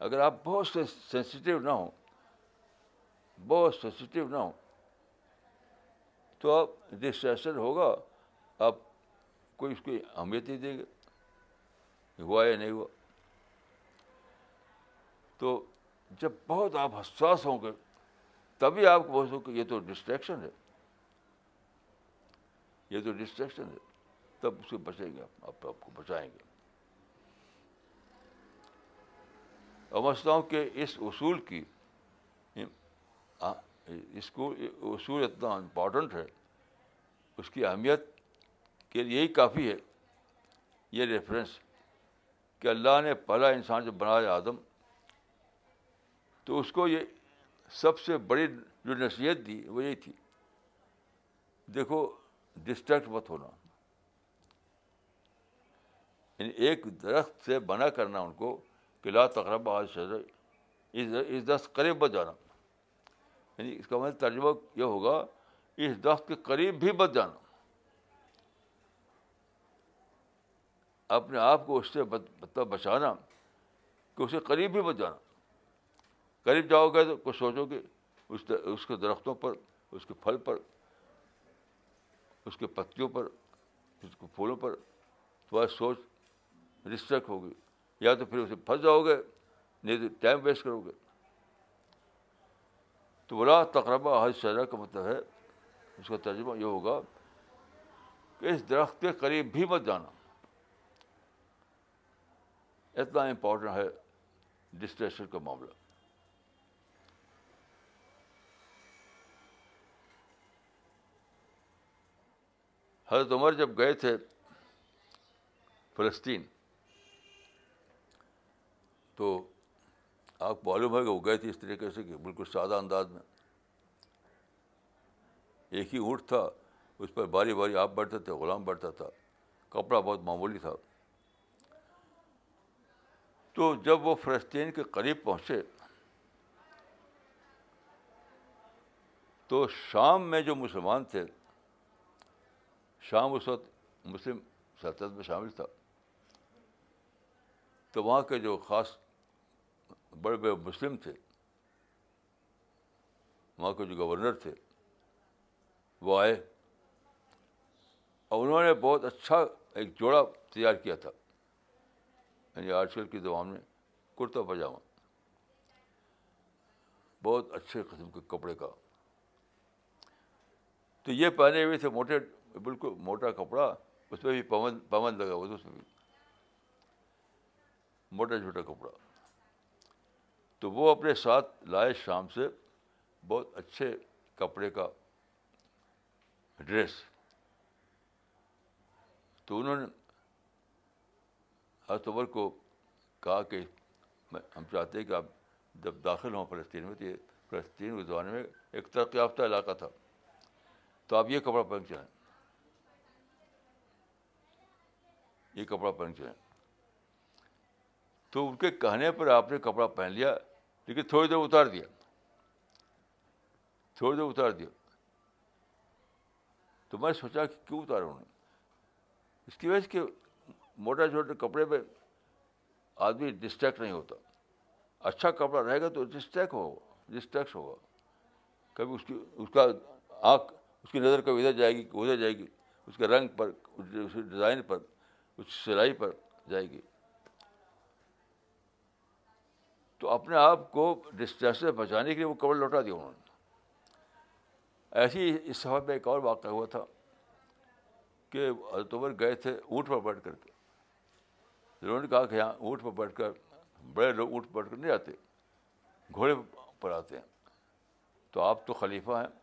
اگر آپ بہت سینسیٹیو نہ ہوں، بہت سینسیٹیو نہ ہوں، تو آپ ڈسٹریکشن ہوگا، آپ کوئی اس کی اہمیت نہیں دیں گے، ہوا یا نہیں ہوا۔ تو جب بہت آپ حساس ہوں گے تبھی آپ کو بہت کہ یہ تو ڈسٹریکشن ہے۔ یہ تو ڈسٹریکشن ہے۔ تب اس سے بچیں گے آپ آپ کو بچائیں گے۔ سمجھتا ہوں کہ اس اصول کی ہاں، اس کو اصول اتنا امپورٹنٹ ہے۔ اس کی اہمیت کے لیے یہی کافی ہے۔ یہ ریفرنس کہ اللہ نے پہلا انسان جو بنایا آدم، تو اس کو یہ سب سے بڑی جو نصیحت دی وہ یہی تھی، دیکھو ڈسٹریکٹ مت ہونا۔ یعنی ایک درخت سے بنا کرنا ان کو کہ لا تقرب آج اس درخت قریب بچ جانا۔ یعنی اس کا مطلب ترجمہ یہ ہوگا، اس درخت کے قریب بھی بچ جانا۔ اپنے آپ کو اس سے مطلب بچانا کہ اسے قریب بھی بچ جانا۔ قریب جاؤ گے تو کچھ سوچو گے اس اس کے درختوں پر، اس کے پھل پر، اس کے پتیوں پر، اس کے پھولوں پر تھوڑا سوچ ڈسٹریکٹ ہوگی۔ یا تو پھر اسے پھنس جاؤ گے، نہیں تو ٹائم ویسٹ کرو گے۔ تو بلا تقربہ حج شرح کا مطلب ہے، اس کا ترجمہ یہ ہوگا کہ اس درخت کے قریب بھی مت جانا۔ اتنا امپورٹنٹ ہے ڈسٹریشن کا معاملہ۔ حضرت عمر جب گئے تھے فلسطین، تو آپ کو معلوم ہے کہ وہ گئے تھے اس طریقے سے کہ بالکل سادہ انداز میں۔ ایک ہی اونٹ تھا، اس پر باری باری آپ بیٹھتے تھے، غلام بیٹھتا تھا، کپڑا بہت معمولی تھا۔ تو جب وہ فلسطین کے قریب پہنچے، تو شام میں جو مسلمان تھے شام اس وقت مسلم سلطنت میں شامل تھا۔ تو وہاں کے جو خاص بڑے بڑے مسلم تھے، وہاں کے جو گورنر تھے، وہ آئے اور انہوں نے بہت اچھا ایک جوڑا تیار کیا تھا۔ یعنی آج کل کی زبان میں کرتا پاجامہ۔ بہت اچھے قسم کے کپڑے کا۔ تو یہ پہنے ہوئے تھے موٹے بالکل موٹا کپڑا، اس میں بھی پون پون لگا ہوا تھا اس میں بھی۔ موٹا چھوٹا کپڑا۔ تو وہ اپنے ساتھ لائے شام سے بہت اچھے کپڑے کا ڈریس۔ تو انہوں نے ہر کو کہا کہ ہم چاہتے ہیں کہ آپ جب داخل ہوں فلسطین میں تو یہ فلسطین کے زمانے میں ایک ترقی یافتہ علاقہ تھا۔ تو آپ یہ کپڑا پہن چلیں یہ کپڑا پہن چلیں تو ان کے کہنے پر آپ نے کپڑا پہن لیا، لیکن تھوڑی دیر اتار دیا۔ تھوڑی دیر اتار دیا۔ تو میں سوچا کہ کیوں اتارا انہوں نے؟ اس کی وجہ سے کہ موٹا چھوٹے کپڑے پہ آدمی ڈسٹریکٹ نہیں ہوتا۔ اچھا کپڑا رہے گا تو ڈسٹریکٹ ہوگا ڈسٹریکٹ ہوگا۔ کبھی اس کی، اس کا آنکھ، اس کی نظر کبھی ادھر جائے گی، ادھر جائے گی، اس کے رنگ پر، اس ڈیزائن پر۔ اس سلائی پر جائے گی۔ تو اپنے آپ کو ڈسٹریس سے بچانے کے لیے وہ کپڑا لوٹا دیا انہوں نے۔ ایسے ہی اس سفر میں ایک اور واقعہ ہوا تھا کہ عمر گئے تھے اونٹ پر بیٹھ کر کے۔ انہوں نے کہا کہ یہاں اونٹ پر بیٹھ کر بڑے لوگ اونٹ پر بیٹھ کر نہیں آتے، گھوڑے پر آتے ہیں۔ تو آپ تو خلیفہ ہیں،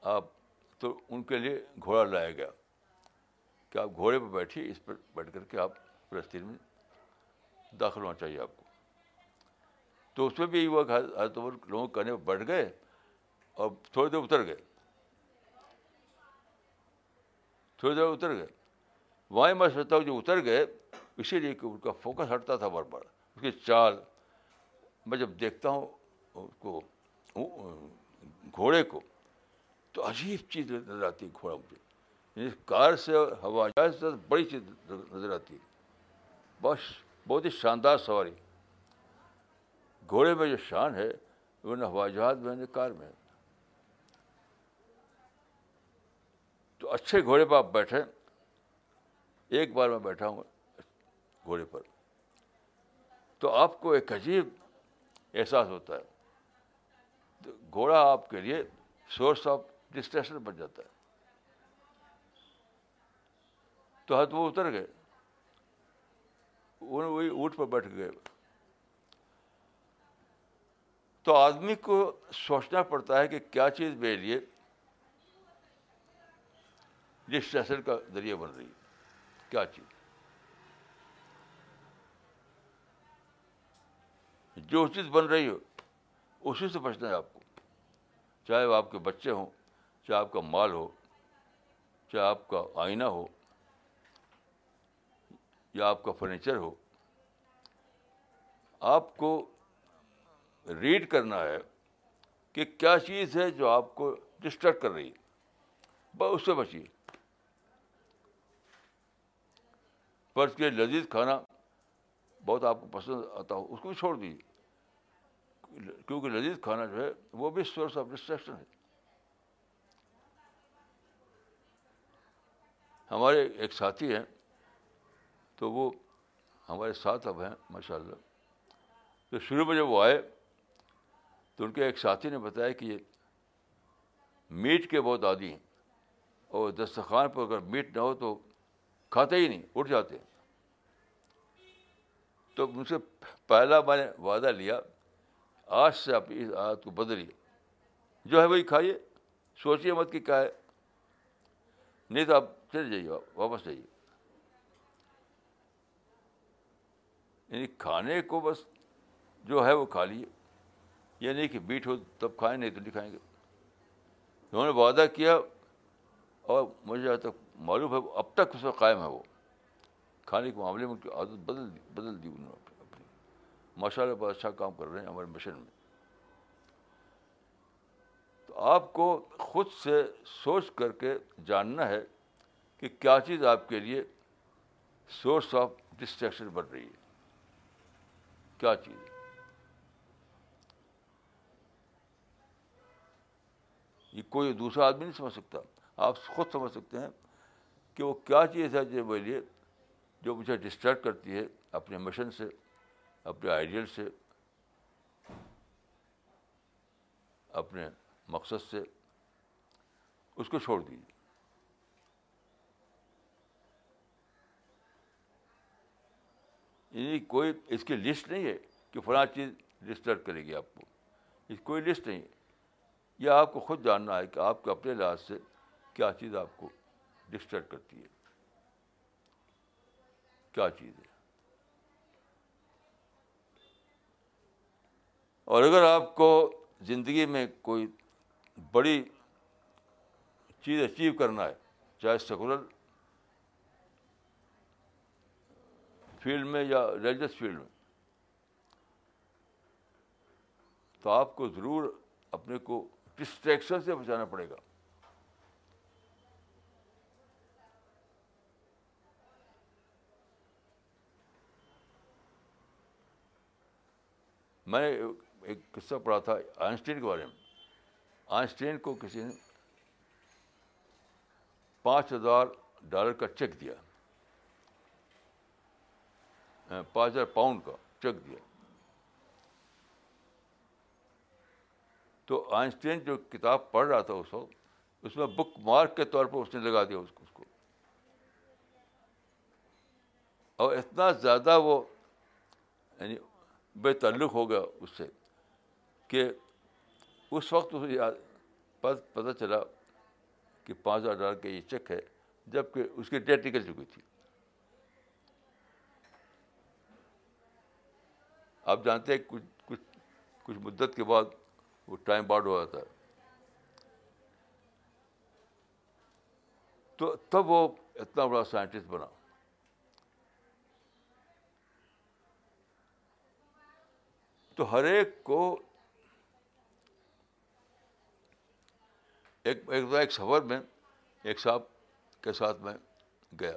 آپ تو ان کے لیے گھوڑا لایا گیا۔ کہ آپ گھوڑے پہ بیٹھیے، اس پر بیٹھ کر کے آپ فلسطین میں داخل ہونا چاہیے آپ کو۔ تو اس میں بھی یہی ہوا کہ حضرت عمر لوگوں کہنے پہ بیٹھ گئے اور تھوڑی دیر اتر گئے۔ تھوڑی دیر اتر گئے۔ وہاں میں سوچتا ہوں جو اتر گئے، اسی لیے کہ ان کا فوکس ہٹتا تھا بار بار۔ اس کی چال، میں جب دیکھتا ہوں اس کو گھوڑے کو، تو عجیب چیز نظر آتی ہے گھوڑا مجھے۔ یعنی کار سے ہوا جہاز سے بڑی چیز نظر آتی ہے۔ بس بہت ہی شاندار سواری۔ گھوڑے میں جو شان ہے نہ ہوائی جہاز میں، نہ کار میں۔ تو اچھے گھوڑے پہ آپ بیٹھے ایک بار میں بیٹھا ہوں گھوڑے پر۔ تو آپ کو ایک عجیب احساس ہوتا ہے۔ گھوڑا آپ کے لیے سورس آف ڈسٹریشن بن جاتا ہے۔ تو حد وہ اتر گئے۔ وہی اونٹ پر بیٹھ گئے۔ تو آدمی کو سوچنا پڑتا ہے کہ کیا چیز میرے لیے ڈسٹریشن کا ذریعہ بن رہی ہے۔ کیا چیز؟ جو چیز بن رہی ہو، اسی سے بچنا ہے آپ کو۔ چاہے وہ آپ کے بچے ہوں، چاہے آپ کا مال ہو، چاہے آپ کا آئینہ ہو یا آپ کا فرنیچر ہو، آپ کو ریڈ کرنا ہے کہ کیا چیز ہے جو آپ کو ڈسٹرب کر رہی ہے۔ بس اس سے بچیے۔ پر اس کے لذیذ کھانا بہت آپ کو پسند آتا ہو، اس کو بھی چھوڑ دیجیے کیونکہ لذیذ کھانا جو ہے وہ بھی سورس آف ڈسٹریکشن ہے۔ ہمارے ایک ساتھی ہیں تو وہ ہمارے ساتھ اب ہیں، ماشاء اللہ۔ تو شروع میں جب وہ آئے، تو ان کے ایک ساتھی نے بتایا کہ یہ میٹ کے بہت عادی ہیں۔ اور دسترخوان پر اگر میٹ نہ ہو تو کھاتے ہی نہیں، اٹھ جاتے۔ تو مجھ سے پہلا میں نے وعدہ لیا، آج سے آپ اس عادت کو بدلیے۔ جو ہے وہی کھائیے، سوچیے مت کہ کیا ہے۔ نہیں تو آپ چلے جائیے، واپس جائیے۔ یعنی کھانے کو بس جو ہے وہ کھا لیے یہ نہیں کہ بیٹ ہو تب کھائیں، نہیں تو نہیں کھائیں گے۔ انہوں نے وعدہ کیا اور مجھے جہاں تک معلوم ہے اب تک اس میں قائم ہے۔ وہ کھانے کے معاملے میں ان کی عادت بدل دی بدل دی انہوں نے اپنی ماشاء اللہ بہت اچھا کام کر رہے ہیں ہمارے مشن میں۔ تو آپ کو خود سے سوچ کر کے جاننا ہے کہ کیا چیز آپ کے لیے سورس آف ڈسٹریکشن بن رہی ہے۔ کیا چیز؟ یہ کوئی دوسرا آدمی نہیں سمجھ سکتا۔ آپ خود سمجھ سکتے ہیں کہ وہ کیا چیز ہے جو میرے لیے جو مجھے ڈسٹرب کرتی ہے اپنے مشن سے، اپنے آئیڈیل سے، اپنے مقصد سے۔ اس کو چھوڑ دیجیے یعنی کوئی اس کی لسٹ نہیں ہے کہ فلاں چیز ڈسٹرب کرے گی آپ کو۔ اس کوئی لسٹ نہیں ہے۔ یہ آپ کو خود جاننا ہے کہ آپ کے اپنے لحاظ سے کیا چیز آپ کو ڈسٹرب کرتی ہے۔ کیا چیز ہے۔ اور اگر آپ کو زندگی میں کوئی بڑی چیز اچیو کرنا ہے، چاہے سیکولر فیلڈ میں یا ریلیجس فیلڈ میں۔ تو آپ کو ضرور اپنے کو ڈسٹریکشن سے بچانا پڑے گا۔ میں نے ایک قصہ پڑھا تھا آئنسٹین کے بارے میں۔ آئنسٹین کو کسی نے پانچ ہزار ڈالر کا چیک دیا۔ ہاں، پانچ ہزار پاؤنڈ کا چیک دیا۔ تو آئنسٹین جو کتاب پڑھ رہا تھا اس وقت، اس میں بک مارک کے طور پر اس نے لگا دیا اس کو اس کو۔ اور اتنا زیادہ وہ یعنی بے تعلق ہو گیا اس سے کہ اس وقت اسے یاد پتہ چلا کہ پانچ ہزار ڈالر کا یہ چیک ہے جبکہ اس کی ڈیٹ نکل چکی تھی۔ آپ جانتے ہیں کچھ کچھ کچھ مدت کے بعد وہ ٹائم باڈ ہو جاتا ہے۔ تو تب وہ اتنا بڑا سائنٹسٹ بنا۔ تو ہر ایک کو ایک ایک ایک سفر میں ایک صاحب کے ساتھ میں گیا۔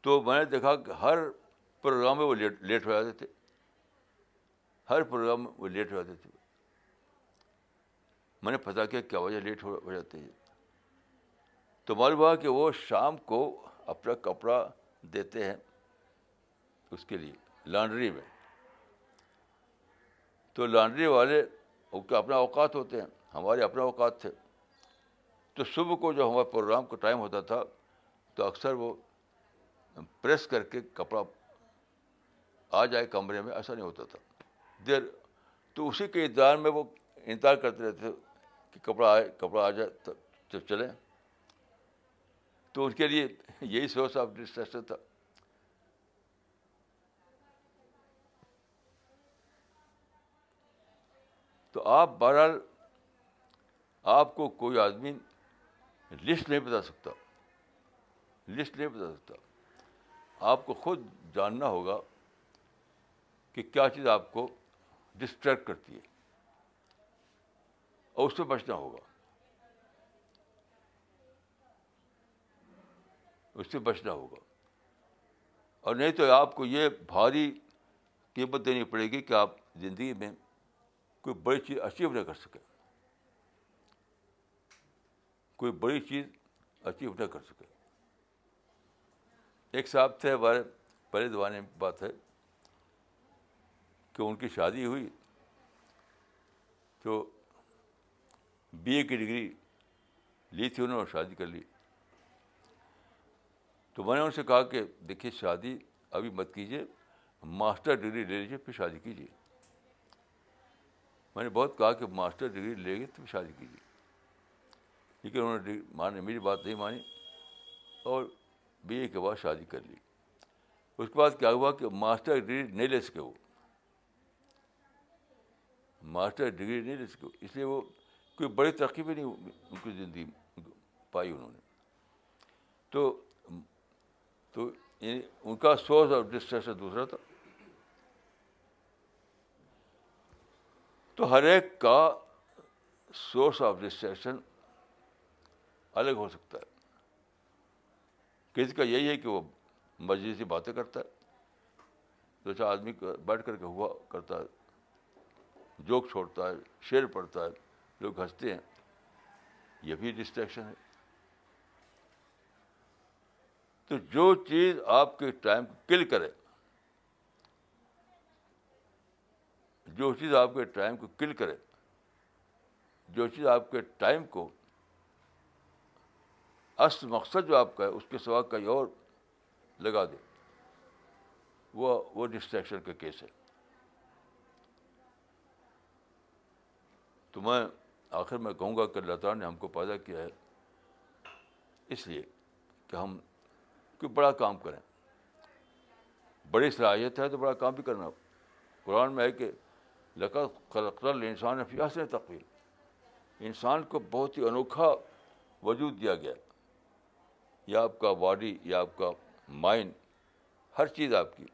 تو میں نے دیکھا کہ ہر پروگرام میں وہ لیٹ لیٹ ہو جاتے تھے۔ ہر پروگرام میں وہ لیٹ ہو جاتے تھے۔ میں نے پتا کیا کیا وجہ لیٹ ہو جاتے ہیں۔ تو معلوم ہوا کہ وہ شام کو اپنا کپڑا دیتے ہیں اس کے لیے لانڈری میں۔ تو لانڈری والے ان کے اپنا اوقات ہوتے ہیں، ہمارے اپنے اوقات تھے۔ تو صبح کو جو ہمارے پروگرام کا ٹائم ہوتا تھا تو اکثر وہ پریس کر کے کپڑا آ جائے کمرے میں، ایسا نہیں ہوتا تھا۔ دیر، تو اسی کے انتظار میں وہ انتظار کرتے رہتے کہ کپڑا آئے، کپڑا آ جائے، تو چلیں تو ان کے لیے یہی سورس آف ڈسٹریکشن تھا۔ تو آپ بہرحال، آپ کو کوئی آدمی لسٹ نہیں بتا سکتا۔ لسٹ نہیں بتا سکتا۔ آپ کو خود جاننا ہوگا۔ کہ کیا چیز آپ کو ڈسٹریکٹ کرتی ہے اور اس سے بچنا ہوگا۔ اس سے بچنا ہوگا۔ اور نہیں تو آپ کو یہ بھاری قیمت دینی پڑے گی کہ آپ زندگی میں کوئی بڑی چیز اچیو نہ کر سکیں۔ کوئی بڑی چیز اچیو نہ کر سکے ایک صاحب تھے ہمارے، پہلے زمانے میں بات ہے۔ کہ ان کی شادی ہوئی تو بی اے کی ڈگری لی تھی انہوں نے شادی کر لی۔ تو میں نے ان سے کہا کہ دیکھیے شادی ابھی مت کیجیے ماسٹر ڈگری لے لیجیے پھر شادی کیجیے میں نے بہت کہا کہ ماسٹر ڈگری لے گے تو پھر شادی کیجیے لیکن انہوں نے مانے میری بات نہیں مانی اور بی اے کے بعد شادی کر لی۔ اس کے بعد کیا ہوا کہ ماسٹر ڈگری نہیں لے سکے وہ۔ ماسٹر ڈگری نہیں لے سکے، اس لیے وہ کوئی بڑی ترقی بھی نہیں ان کی زندگی پائی انہوں نے۔ تو تو یعنی ان کا سورس آف ڈسٹریکشن دوسرا تھا۔ تو ہر ایک کا سورس آف ڈسٹریکشن الگ ہو سکتا ہے۔ کسی کا یہی ہے کہ وہ مسجد سے باتیں کرتا ہے، دو چار آدمی بیٹھ کر کے ہوا کرتا ہے۔ جوک چھوڑتا ہے شعر پڑھتا ہے، لوگ ہنستے ہیں۔ یہ بھی ڈسٹریکشن ہے۔ تو جو چیز آپ کے ٹائم کو کل کرے، جو چیز آپ کے ٹائم کو کل کرے، جو چیز آپ کے ٹائم کو اصل مقصد جو آپ کا ہے، اس کے سوا کہیں اور لگا دے۔ وہ وہ ڈسٹریکشن کا کیس ہے۔ تو میں آخر میں کہوں گا کہ اللہ تعالیٰ نے ہم کو پیدا کیا ہے۔ اس لیے کہ ہم کوئی بڑا کام کریں۔ بڑی صلاحیت ہے تو بڑا کام بھی کرنا۔ قرآن میں ہے کہ لقت انسان فیاس تقویل۔ انسان کو بہت ہی انوکھا وجود دیا گیا۔ یا آپ کا باڈی یا آپ کا مائنڈ، ہر چیز آپ کی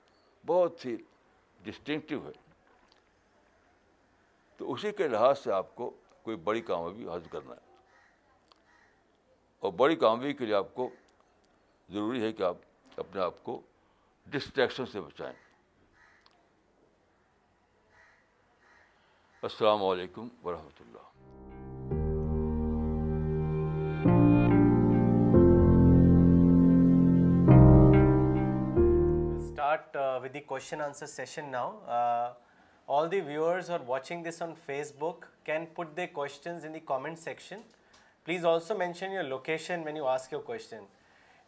بہت ہی ڈسٹنکٹیو ہے۔ تو اسی کے لحاظ سے آپ کو کوئی بڑی کامیابی حاصل کرنا ہے۔ اور بڑی کامیابی کے لیے آپ کو ضروری ہے کہ آپ اپنے آپ کو ڈسٹریکشن سے بچائیں۔ السلام علیکم ورحمۃ اللہ۔ uh, With the question answer session now. Uh, all the viewers who are watching this on Facebook can put their questions in the comment section. Please also mention your location when you ask your question.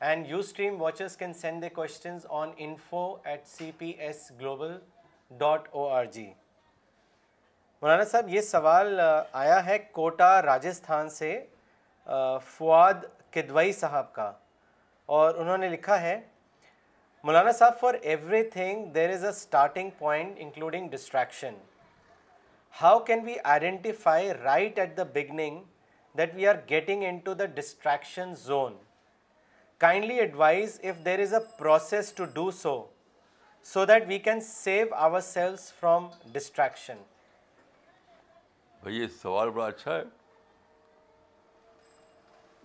And Ustream watchers can send their questions on info@cpsglobal.org. مولانا صاحب یہ سوال آیا ہے quota Rajasthan سے فواد کدوئی صاحب کا اور انہوں نے لکھا ہے مولانا صاحب for everything there is a starting point including distraction how can we identify right at the beginning that we are getting into the distraction zone kindly advise if there is a process to do so so that we can save ourselves from distraction بھائی، یہ سوال بڑا اچھا ہے.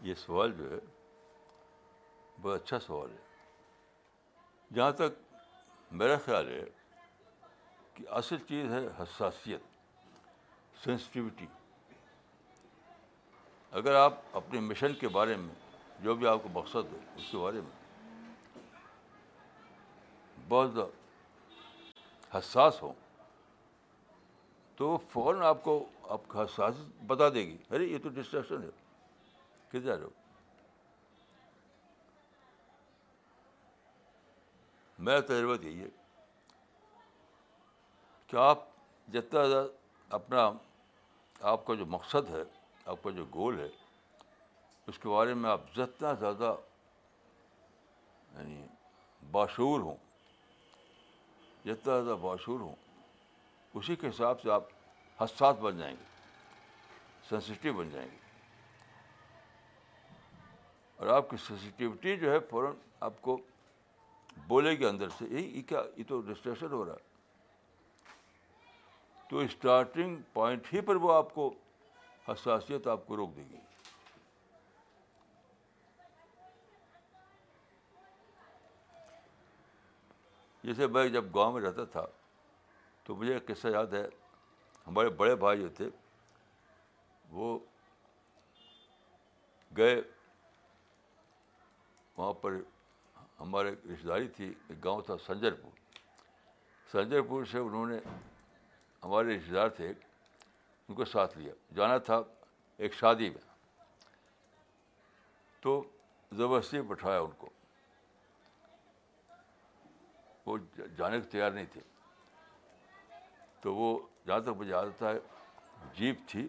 یہ سوال جو ہے بہت اچھا سوال ہے. جہاں تک میرا خیال ہے کہ اصل چیز ہے حساسیت سینسٹیوٹی اگر آپ اپنے مشن کے بارے میں، جو بھی آپ کو مقصد ہے، اس کے بارے میں بہت حساس ہوں، تو فوراً آپ کو آپ کا حساس بتا دے گی۔ ارے، یہ تو ڈسٹریکشن ہے۔ کدھر ہو میرا تجربہ یہی ہے کہ آپ جتنا زیادہ اپنا آپ کا جو مقصد ہے، آپ کا جو گول ہے، اس کے بارے میں آپ جتنا زیادہ یعنی باشعور ہوں، جتنا زیادہ باشعور ہوں، اسی کے حساب سے آپ حساس بن جائیں گے سینسیٹیو بن جائیں گے۔ اور آپ کی سینسیٹیوٹی جو ہے فوراً آپ کو بولے گی اندر سے یہی کیا، یہ تو ڈسٹریکشن ہو رہا ہے۔ تو اسٹارٹنگ پوائنٹ ہی پر وہ آپ کو حساسیت آپ کو روک دے گی۔ جیسے میں جب گاؤں میں رہتا تھا، تو مجھے ایک قصہ یاد ہے۔ ہمارے بڑے بھائی جو تھے، وہ گئے۔ وہاں پر ہمارے رشتے داری تھی، ایک گاؤں تھا سنجر پور سنجر پور سے انہوں نے ہمارے رشتے دار تھے، ان کو ساتھ لیا۔ جانا تھا ایک شادی میں۔ تو زبردستی بٹھایا ان کو۔ وہ جانے کو تیار نہیں تھے۔ تو وہ جہاں تک مجھے یاد آتا ہے، جیپ تھی۔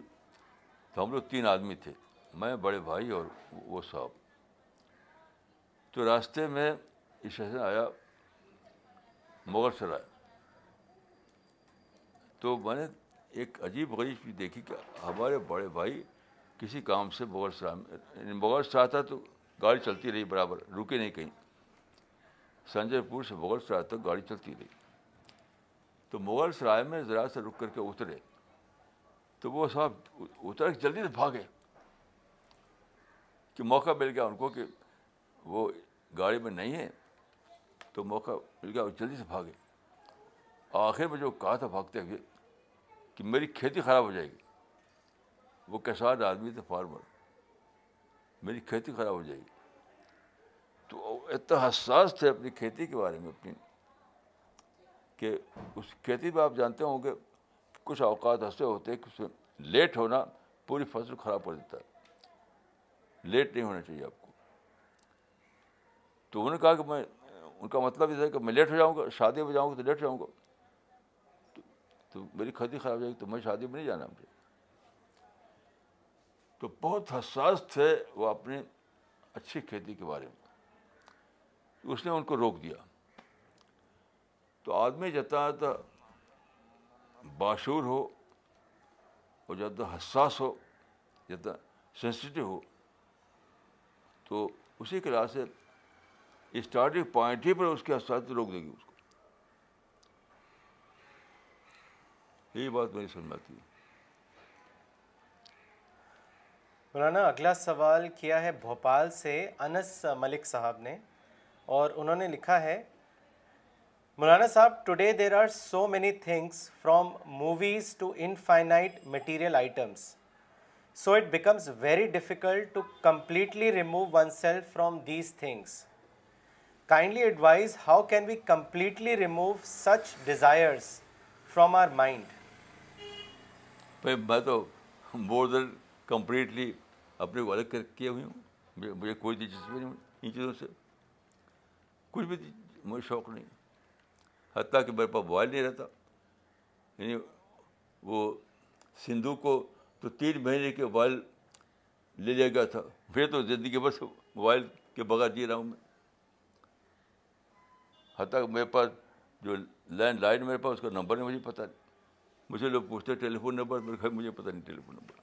تو ہم لوگ تین آدمی تھے، میں، بڑے بھائی اور وہ صاحب۔ تو راستے میں اسٹیشن آیا مغل سرائے۔ تو میں نے ایک عجیب غریب چیز دیکھی کہ ہمارے بڑے بھائی کسی کام سے مغل سرائے میں یعنی مغل سرائے تھا تو گاڑی چلتی رہی برابر، رکے نہیں کہیں۔ سنجے پور سے مغل سرائے تک گاڑی چلتی رہی۔ تو مغل سرائے میں ذرا سے رک کر کے اترے۔ تو وہ صاحب اتر کے جلدی سے بھاگے۔ کہ موقع مل گیا ان کو کہ وہ گاڑی میں نہیں ہے، تو موقع مل گیا جلدی سے بھاگے۔ آخر میں جو کہا تھا، بھاگتے ہوئے، کہ میری کھیتی خراب ہو جائے گی۔ وہ کسان آدمی تھے، فارمر۔ میری کھیتی خراب ہو جائے گی۔ تو اتنا حساس تھے اپنی کھیتی کے بارے میں، اپنی، کہ اس کھیتی میں آپ جانتے ہوں گے، کچھ اوقات ایسے ہوتے ہیں کہ اس میں لیٹ ہونا پوری فصل خراب کر دیتا ہے۔ لیٹ نہیں ہونا چاہیے آپ کو۔ تو انہوں نے کہا کہ میں ان کا مطلب یہ تھا کہ میں لیٹ ہو جاؤں گا، شادی میں جاؤں گا تو لیٹ ہو جاؤں گا۔ تو میری کھیتی خراب ہو جائے گی تو میں شادی میں نہیں جانا مجھے۔ تو بہت حساس تھے وہ اپنی اچھی کھیتی کے بارے میں۔ اس نے ان کو روک دیا۔ تو آدمی جتنا زیادہ باشور ہو اور زیادہ حساس ہو جتنا سینسیٹیو ہو، تو اسی کے لحاظ سے اسٹارٹنگ پوائنٹ ہی پر اس کے حساس روک دے گی اس کو۔ یہی بات میری سمجھ میں آتی ہے۔ مولانا، اگلا سوال کیا ہے بھوپال سے انس ملک صاحب نے؟ اور انہوں نے لکھا ہے، مولانا صاحب today there are so many things from movies to infinite material items so it becomes very difficult to completely remove oneself from these things kindly advise how can we completely remove such desires from our mind میں تو more than completely اپنے کو الگ کیے ہوئی ہوں۔ مجھے کوئی دلچسپی نہیں ان چیزوں سے۔ کچھ بھی مجھے شوق نہیں۔ حتیٰ کہ میرے پاس موبائل نہیں رہتا۔ یعنی وہ سندھو کو تو تین مہینے کے موبائل لے لیا گیا تھا۔ پھر تو زندگی بس موبائل کے بغیر جی رہا ہوں میں۔ حتیٰ کہ میرے پاس جو لینڈ لائن میرے پاس، اس کا نمبر نہیں، مجھے پتہ نہیں۔ مجھے لوگ پوچھتے ٹیلی فون نمبر؟ میرے گھر مجھے پتہ نہیں ٹیلی فون نمبر۔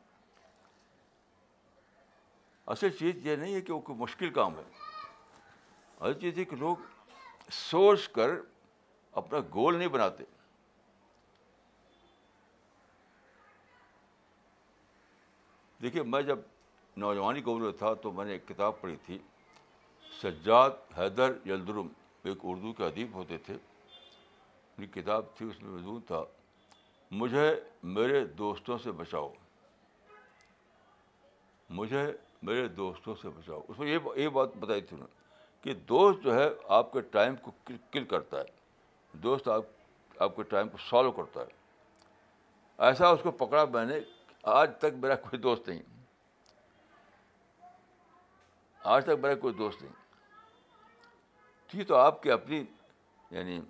اصل چیز یہ نہیں ہے کہ وہ کوئی مشکل کام ہے۔ اصل چیز ہے کہ لوگ سوچ کر اپنا گول نہیں بناتے۔ دیکھیے، میں جب نوجوانی گول میں تھا تو میں نے ایک کتاب پڑھی تھی، سجاد حیدر یلدرم۔ ایک اردو کے ادیب ہوتے تھے۔ میری کتاب تھی، اس میں مضمون تھا، مجھے میرے دوستوں سے بچاؤ۔ مجھے میرے دوستوں سے بچاؤ۔ اس میں یہ یہ بات بتائی تھی انہوں نے کہ دوست جو ہے، آپ کے ٹائم کو کل کرتا ہے۔ دوست آپ آپ کے ٹائم کو سالو کرتا ہے۔ ایسا اس کو پکڑا میں نے آج تک میرا کوئی دوست نہیں۔ آج تک میرا کوئی دوست نہیں۔ تھی تو آپ کی اپنی یعنی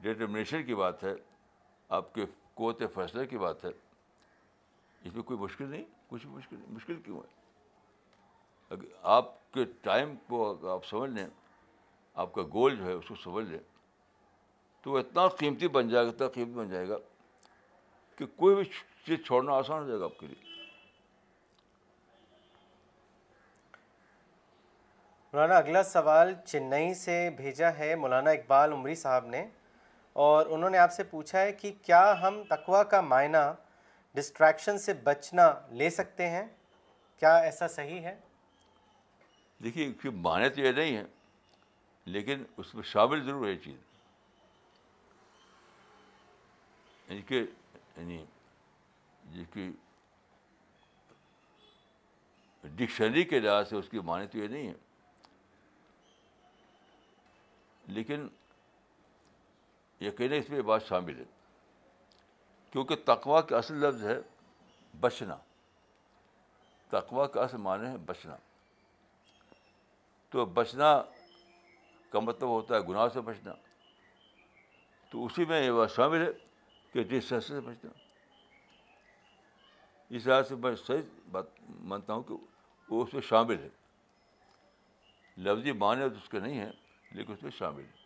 ڈیٹرمنیشن کی بات ہے، آپ کے قوت فیصلے کی بات ہے، اس میں کوئی مشکل نہیں؟ کچھ مشکل نہیں، مشکل کیوں ہے؟ اگر آپ کے ٹائم کو آپ سمجھ لیں، آپ کا گول جو ہے اس کو سمجھ لیں، تو وہ اتنا قیمتی بن جائے گا، اتنا قیمتی بن جائے گا کہ کوئی بھی چیز چھوڑنا آسان ہو جائے گا آپ کے لیے۔ مولانا، اگلا سوال چنئی سے بھیجا ہے مولانا اقبال عمری صاحب نے، اور انہوں نے آپ سے پوچھا ہے کہ کیا ہم تقوا کا معنی ڈسٹریکشن سے بچنا لے سکتے ہیں؟ کیا ایسا صحیح ہے؟ دیکھیے معنی تو یہ نہیں ہے، لیکن اس میں شامل ضرور ہے چیز۔ یعنی کہ یعنی جس کی ڈکشنری کے لحاظ سے اس کی معنی تو یہ نہیں ہے۔ لیکن یقیناً اس میں یہ بات شامل ہے۔ کیونکہ تقوا کا اصل لفظ ہے بچنا۔ تقوا کا اصل معنی ہے بچنا۔ تو بچنا کا مطلب ہوتا ہے گناہ سے بچنا۔ تو اسی میں یہ بات شامل ہے کہ ڈسٹینس سے بچنا۔ اس لحاظ سے میں صحیح بات مانتا ہوں کہ وہ اس میں شامل ہے۔ لفظی معنی تو اس کے نہیں ہیں۔ لیکن اس میں شامل ہے۔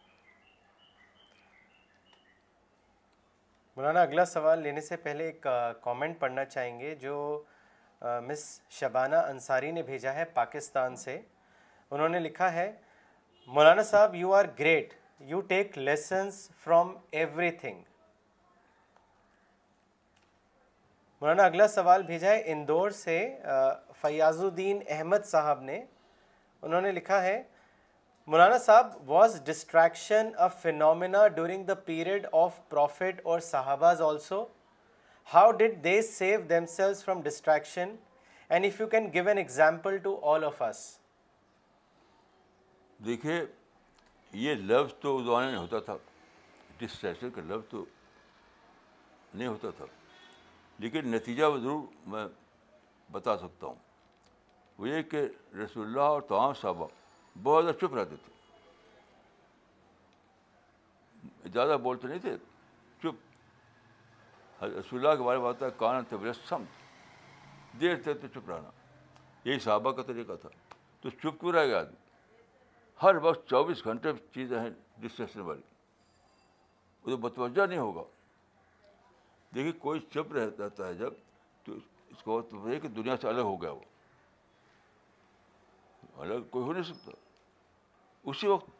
مولانا، اگلا سوال لینے سے پہلے ایک کامنٹ پڑھنا چاہیں گے جو مس شبانہ انصاری نے بھیجا ہے پاکستان سے۔ انہوں نے لکھا ہے، مولانا صاحب you are great you take lessons from everything مولانا، اگلا سوال بھیجا ہے اندور سے فیاض الدین احمد صاحب نے۔ انہوں نے لکھا ہے مولانا صاحب was distraction a phenomena during the period of prophet اور صحاباز also how did they save themselves from distraction and if you can give an example to all of us دیکھیے یہ لفظ تو اس زمانے میں ہوتا تھا۔ ڈسٹریکشن کا لفظ تو نہیں ہوتا تھا۔ لیکن نتیجہ وہ ضرور میں بتا سکتا ہوں۔ وہ یہ کہ رسول اللہ اور تمام صحابہ بہت زیادہ چپ رہتے تھے۔ زیادہ بولتے نہیں تھے۔ چپ۔ رسول اللہ کے بارے میں آتا ہے کان تبرسم۔ دیر تھے تو چپ رہنا۔ یہی صحابہ کا طریقہ تھا۔ تو چپ کیوں رہ گیا آدمی؟ ہر وقت چوبیس گھنٹے چیزیں ہیں ڈسٹریکشن والی وہ تو متوجہ نہیں ہوگا۔ دیکھیے، کوئی چپ رہتا ہے جب تو اس کو مطلب کہ دنیا سے الگ ہو گیا وہ۔ الگ کوئی ہو نہیں سکتا۔ اسی وقت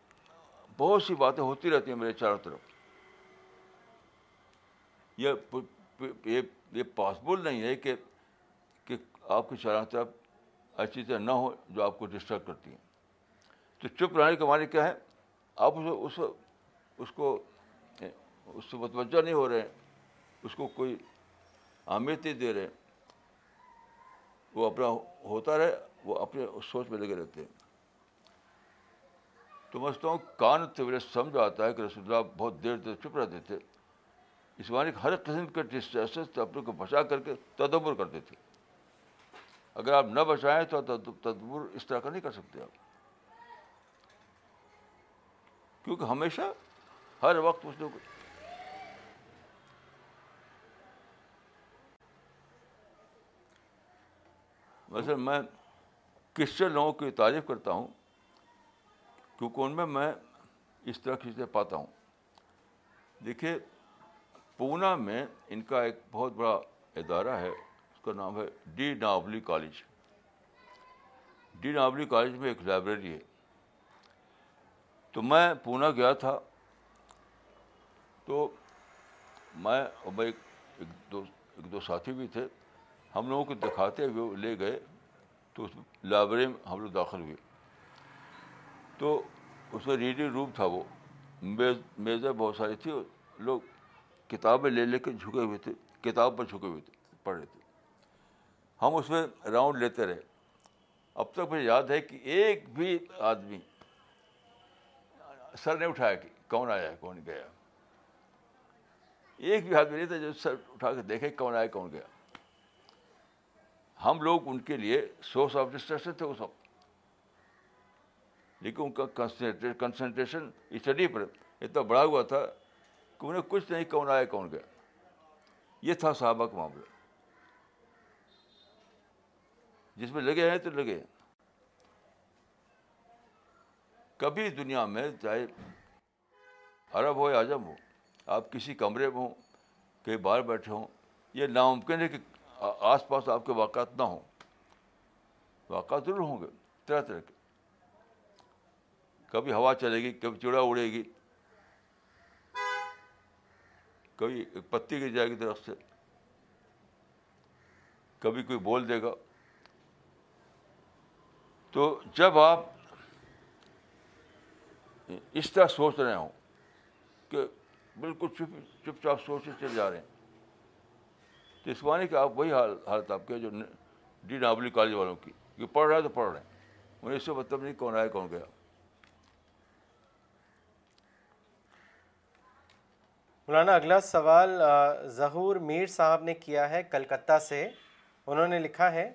بہت سی باتیں ہوتی رہتی ہیں میرے چاروں طرف۔ یہ یہ پاسبل نہیں ہے کہ کہ آپ کے چاروں طرف ایسی چیزیں نہ ہوں جو آپ کو ڈسٹرب کرتی ہیں۔ تو چپ رہنے کے معنی کیا ہے؟ آپ اس اس کو، اس سے متوجہ نہیں ہو رہے اس کو کوئی اہمیت نہیں دے رہے وہ اپنا ہوتا رہے، وہ اپنے سوچ میں لگے رہتے ہیں۔ تو میں سمجھتا ہوں کان طویل سمجھ آتا ہے کہ رسول اللہ بہت دیر دیر چپ رہتے تھے۔ اس معنی ہر قسم کے ڈسٹریس سے اپنے کو بچا کر کے تدبر کرتے تھے۔ اگر آپ نہ بچائیں تو تدبر اس طرح کا نہیں کر سکتے آپ۔ کیونکہ ہمیشہ ہر وقت اس نے ویسے میں کرسچن لوگوں کی تعریف کرتا ہوں۔ کیونکہ ان میں میں اس طرح کی چیزیں پاتا ہوں۔ دیکھیے، پونا میں ان کا ایک بہت بڑا ادارہ ہے، اس کا نام ہے ڈی ناولی کالج۔ ڈی ناولی کالج میں ایک لائبریری ہے۔ تو میں پونا گیا تھا۔ تو میں اور میں ایک دو ایک دو ساتھی بھی تھے۔ ہم لوگوں کو دکھاتے ہوئے لے گئے تو اس لائبریری میں ہم لوگ داخل ہوئے۔ تو اس میں ریڈنگ روم تھا وہ۔ میز میزیں بہت ساری تھی۔ لوگ کتابیں لے لے کے جھکے ہوئے تھے۔ کتاب پر جھکے ہوئے تھے، پڑھ رہے تھے۔ ہم اس میں راؤنڈ لیتے رہے۔ اب تک مجھے یاد ہے کہ ایک بھی آدمی سر نہیں اٹھایا کہ کون آیا کون گیا ایک بھی آدمی نہیں تھا جو سر اٹھا کے دیکھے کون آیا، کون گیا۔ ہم لوگ ان کے لیے سورس آف ڈسٹریکشن تھے وہ سب۔ لیکن ان کا کنسنٹریشن اسٹڈی پر اتنا بڑا ہوا تھا کہ انہیں کچھ نہیں کون آیا کون گیا؟ یہ تھا صحابہ کا معاملہ۔ جس میں لگے ہیں تو لگے ہیں۔ کبھی دنیا میں چاہے عرب ہو یا عجم ہو، آپ کسی کمرے میں ہوں، کہیں باہر بیٹھے ہوں، یہ ناممکن ہے کہ آس پاس آپ کے واقعات نہ ہوں۔ واقعات ضرور ہوں گے، طرح طرح کے۔ کبھی ہوا چلے گی کبھی چڑا اڑے گی کبھی ایک پتی گر جائے گی درخت سے کبھی کوئی بول دے گا تو جب آپ اس طرح سوچ رہے ہوں کہ بالکل چپ چپ چاپ سوچ چلے جا رہے ہیں تو اس معنی کہ آپ وہی حال حالت آپ کے جو ڈی نابلی کالج والوں کی کہ پڑھ رہا ہے تو پڑھ رہے ہیں انہیں اس سے مطلب نہیں کون آیا کون گیا مولانا، اگلا سوال ظہور میر صاحب نے کیا ہے کلکتہ سے؟ انہوں نے لکھا ہے،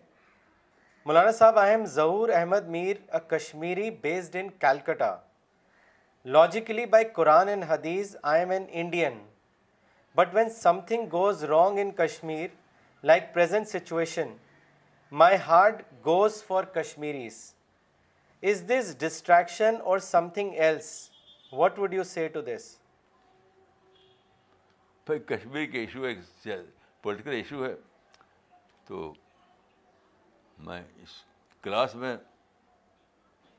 مولانا صاحب I am Zahoor Ahmed Mir a Kashmiri based in Calcutta logically by Quran and Hadith I am an Indian but when something goes wrong in Kashmir like present situation my heart goes for Kashmiris is this distraction or something else what would you see to this بھائی کشمیر کے issue ایک political issue ہے تو میں اس class میں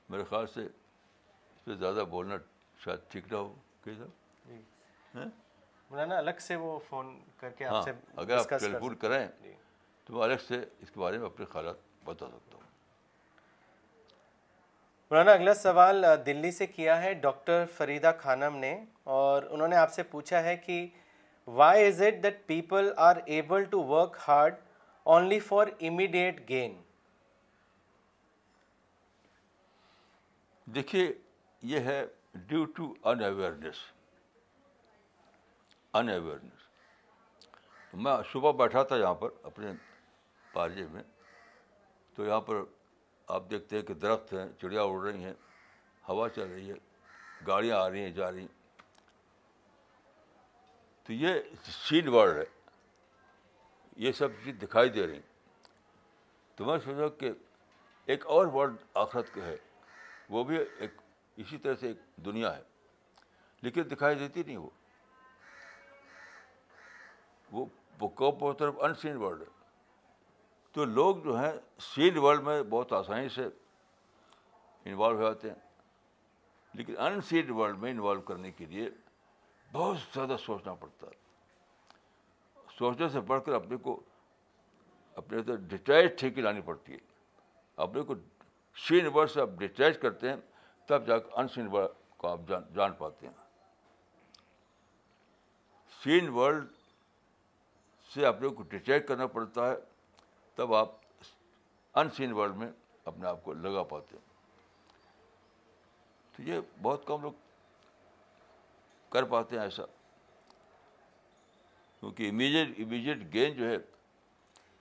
میرے خیال سے اس پہ زیادہ بولنا شاید ٹھیک نہ ہو کہ صاحب مولانا الگ سے وہ فون کر کے ہاں آپ سے اگر آپ سکتے کریں جی۔ تو میں الگ سے اس کے بارے میں اپنے خیالات بتا سکتا ہوں۔ مولانا اگلا سوال دلی سے کیا ہے؟ ڈاکٹر فریدہ خانم نے اور انہوں نے آپ سے پوچھا ہے کہ why is it that people are able to work hard only for immediate gain دیکھیے، یہ ہے due to unawareness unawareness میں صبح بیٹھا تھا یہاں پر اپنے پارجے میں، تو یہاں پر آپ دیکھتے ہیں کہ درخت ہیں، چڑیا اڑ رہی ہیں، ہوا چل رہی ہے، گاڑیاں آ رہی ہیں، جا رہی ہیں۔ تو یہ سین ورلڈ ہے۔ یہ سب چیز دکھائی دے رہی تو میں سوچا کہ ایک اور ورلڈ آخرت کا ہے۔ وہ بھی ایک اسی طرح سے ایک دنیا ہے۔ لیکن دکھائی دیتی نہیں وہ۔ وہ وہ طرف ان سین ورلڈ ہے۔ تو لوگ جو ہیں سین ورلڈ میں بہت آسانی سے انوالو ہو جاتے ہیں۔ لیکن ان سین ورلڈ میں انوالو کرنے کے لیے بہت زیادہ سوچنا پڑتا ہے سوچنے سے بڑھ کر اپنے کو اپنے تو ڈیٹیچ ٹھیک لانی پڑتی ہے اپنے کو سین ورڈ سے آپ ڈیٹیچ کرتے ہیں تب جا کے ان سین ورڈ کو آپ جان جان پاتے ہیں سین ورلڈ سے اپنے کو ڈیٹیچ کرنا پڑتا ہے تب آپ ان سین ورلڈ میں اپنے آپ کو لگا پاتے ہیں تو یہ بہت کم لوگ کر پاتے ہیں ایسا۔ کیونکہ امیجیٹ امیجیٹ گین جو ہے،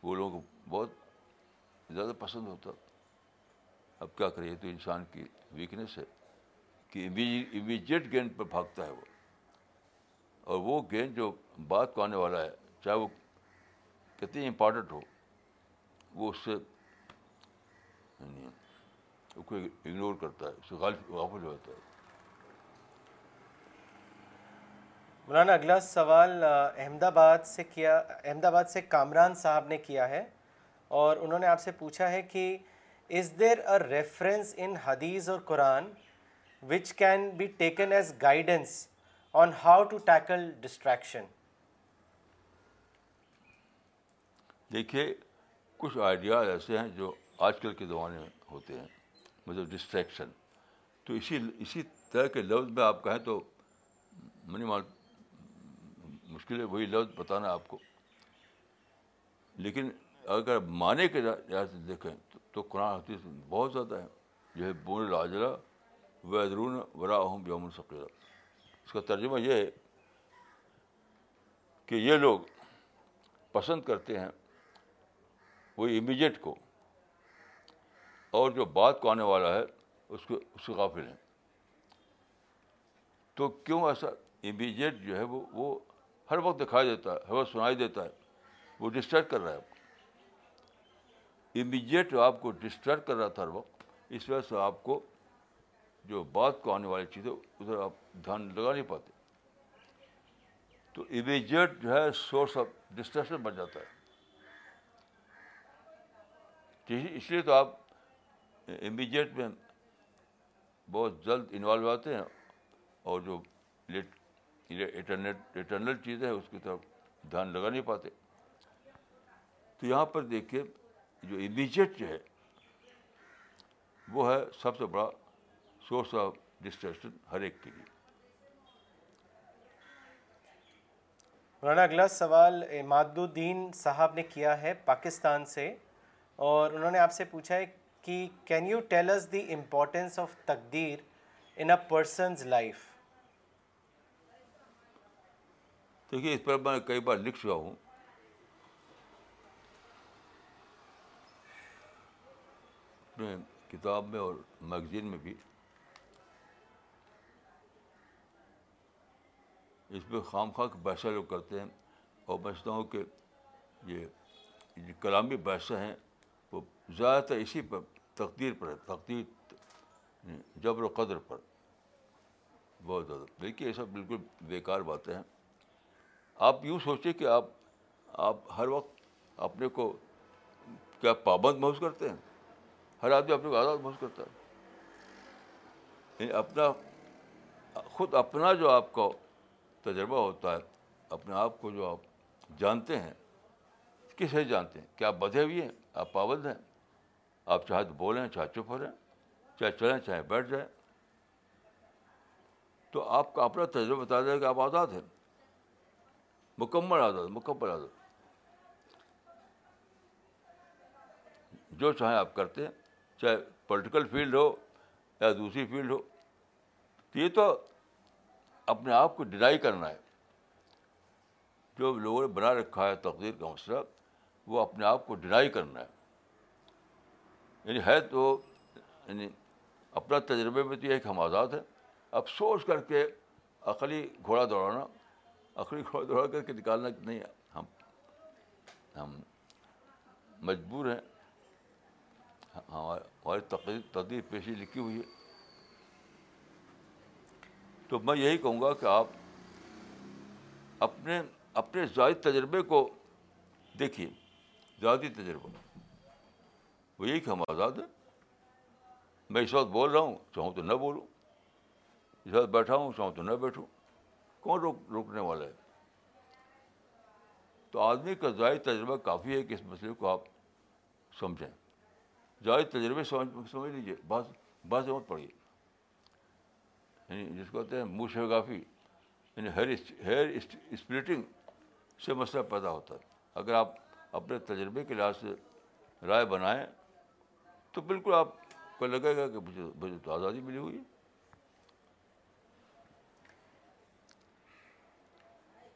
وہ لوگوں کو بہت زیادہ پسند ہوتا۔ اب کیا کرے تو انسان کی ویکنیس ہے کہ امیجیٹ گین پر بھاگتا ہے وہ۔ اور وہ گین جو بات کو آنے والا ہے، چاہے وہ کتنی امپارٹنٹ ہو، وہ اس سے یعنی اس کو اگنور کرتا ہے، اس سے غالب، غافل ہو جاتا ہے۔ مولانا، اگلا سوال احمد آباد سے کیا احمد آباد سے کامران صاحب نے کیا ہے اور انہوں نے آپ سے پوچھا ہے کہ is there a reference in Hadith or Quran which can be taken as guidance on how to tackle distraction دیکھیے، کچھ آئیڈیاز ایسے ہیں جو آج کل کے زمانے میں ہوتے ہیں مطلب ڈسٹریکشن تو اسی اسی طرح کے لفظ میں آپ کہیں تو منی مشکل ہے، وہی لفظ بتانا آپ کو۔ لیکن اگر معنی کے لحاظ سے دیکھیں تو قرآن حدیث بہت زیادہ ہے۔ جو ہے، بون العجلہ ویدرون ورا اہم یوم الصقیرہ اس کا ترجمہ یہ ہے کہ یہ لوگ پسند کرتے ہیں وہ امیجیٹ کو، اور جو بات کو آنے والا ہے، اس کو اس سے غافل ہیں۔ تو کیوں ایسا امیجیٹ جو ہے وہ وہ ہر وقت دکھائی دیتا ہے، ہر وقت سنائی دیتا ہے۔ وہ ڈسٹرب کر رہا ہے۔ آپ کو امیجیٹ آپ کو ڈسٹرب کر رہا تھا ہر وقت، اس وجہ سے آپ کو جو بات کو آنے والی چیز ہے ادھر آپ دھیان لگا نہیں پاتے۔ تو امیجیٹ جو ہے سورس آف ڈسٹریکشن بن جاتا ہے۔ اس لیے تو آپ امیجیٹ میں بہت جلد انوالو آتے ہیں اور جو لیٹ اٹرنل چیزیں ہیں اس کی طرف دھیان لگا نہیں پاتے۔ تو یہاں پر دیکھیے، جو امیجیٹ جو ہے، وہ ہے سب سے بڑا سورس آف ڈسٹریکشن ہر ایک کے لیے۔ مولانا، اگلا سوال اماد الدین صاحب نے کیا ہے پاکستان سے، اور انہوں نے آپ سے پوچھا ہے کہ can you tell us the importance of taqdir in a persons life دیکھیے، اس پر میں کئی بار لکھ چکا ہوں۔ اپنے کتاب میں اور میگزین میں بھی۔ اس میں خام خواہ بحثہ لوگ کرتے ہیں اور میں سمجھتا ہوں کہ یہ کلامی بحثیں ہیں، وہ زیادہ تر اسی پر تقدیر پر ہے تقدیر جبر و قدر پر۔ بہت زیادہ۔ دیکھیے، یہ سب بالکل بیکار باتیں ہیں۔ آپ یوں سوچیں کہ آپ آپ ہر وقت اپنے کو کیا پابند محسوس کرتے ہیں؟ ہر آدمی اپنے کو آزاد محسوس کرتا ہے۔ یعنی اپنا، خود اپنا جو آپ کا تجربہ ہوتا ہے، اپنے آپ کو جو آپ جانتے ہیں، کس ہے جانتے ہیں؟ کیا آپ بدھے ہوئے ہیں؟ آپ پابند ہیں؟ آپ چاہے تو بولیں، چاہے چپ ہو رہے ہیں چاہے چلیں، چاہے بیٹھ جائیں۔ تو آپ کا اپنا تجربہ بتا دیں کہ آپ آزاد ہیں۔ مکمل آزاد مکمل آزاد جو چاہیں آپ کرتے ہیں چاہے پولیٹیکل فیلڈ ہو یا دوسری فیلڈ ہو تو یہ تو اپنے آپ کو ڈینائی کرنا ہے جو لوگوں نے بنا رکھا ہے تقدیر کا مسئلہ وہ اپنے آپ کو ڈینائی کرنا ہے یعنی ہے تو یعنی اپنا تجربے میں تو یہ کہ ہم آزاد ہیں اب سوچ کر کے عقلی گھوڑا دوڑانا عقلی گھوڑا دوڑا کر کے نکالنا نہیں، ہم ہم مجبور ہیں۔ ہماری تقدیر تقدیر پیشی لکھی ہوئی ہے۔ تو میں یہی کہوں گا کہ آپ اپنے اپنے ذاتی تجربے کو دیکھیے، ذاتی تجربہ وہ یہی کہ ہم آزاد ہیں۔ میں اس وقت بول رہا ہوں، چاہوں تو نہ بولوں۔ اس وقت بیٹھا ہوں، چاہوں تو نہ بیٹھوں۔ کون روک روکنے والا ہے؟ تو آدمی کا ذاتی تجربہ کافی ہے کہ اس مسئلے کو آپ سمجھیں۔ ذاتی تجربے سمجھ سمجھ لیجیے بات بات مت پڑھیے۔ یعنی جس کو کہتے ہیں منہ شگافی یعنی ہیئر ہیئر اسپلٹنگ سے مسئلہ پیدا ہوتا ہے۔ اگر آپ اپنے تجربے کے لحاظ سے رائے بنائیں تو بالکل آپ کو لگے گا کہ مجھے مجھے تو آزادی ملی ہوئی ہے۔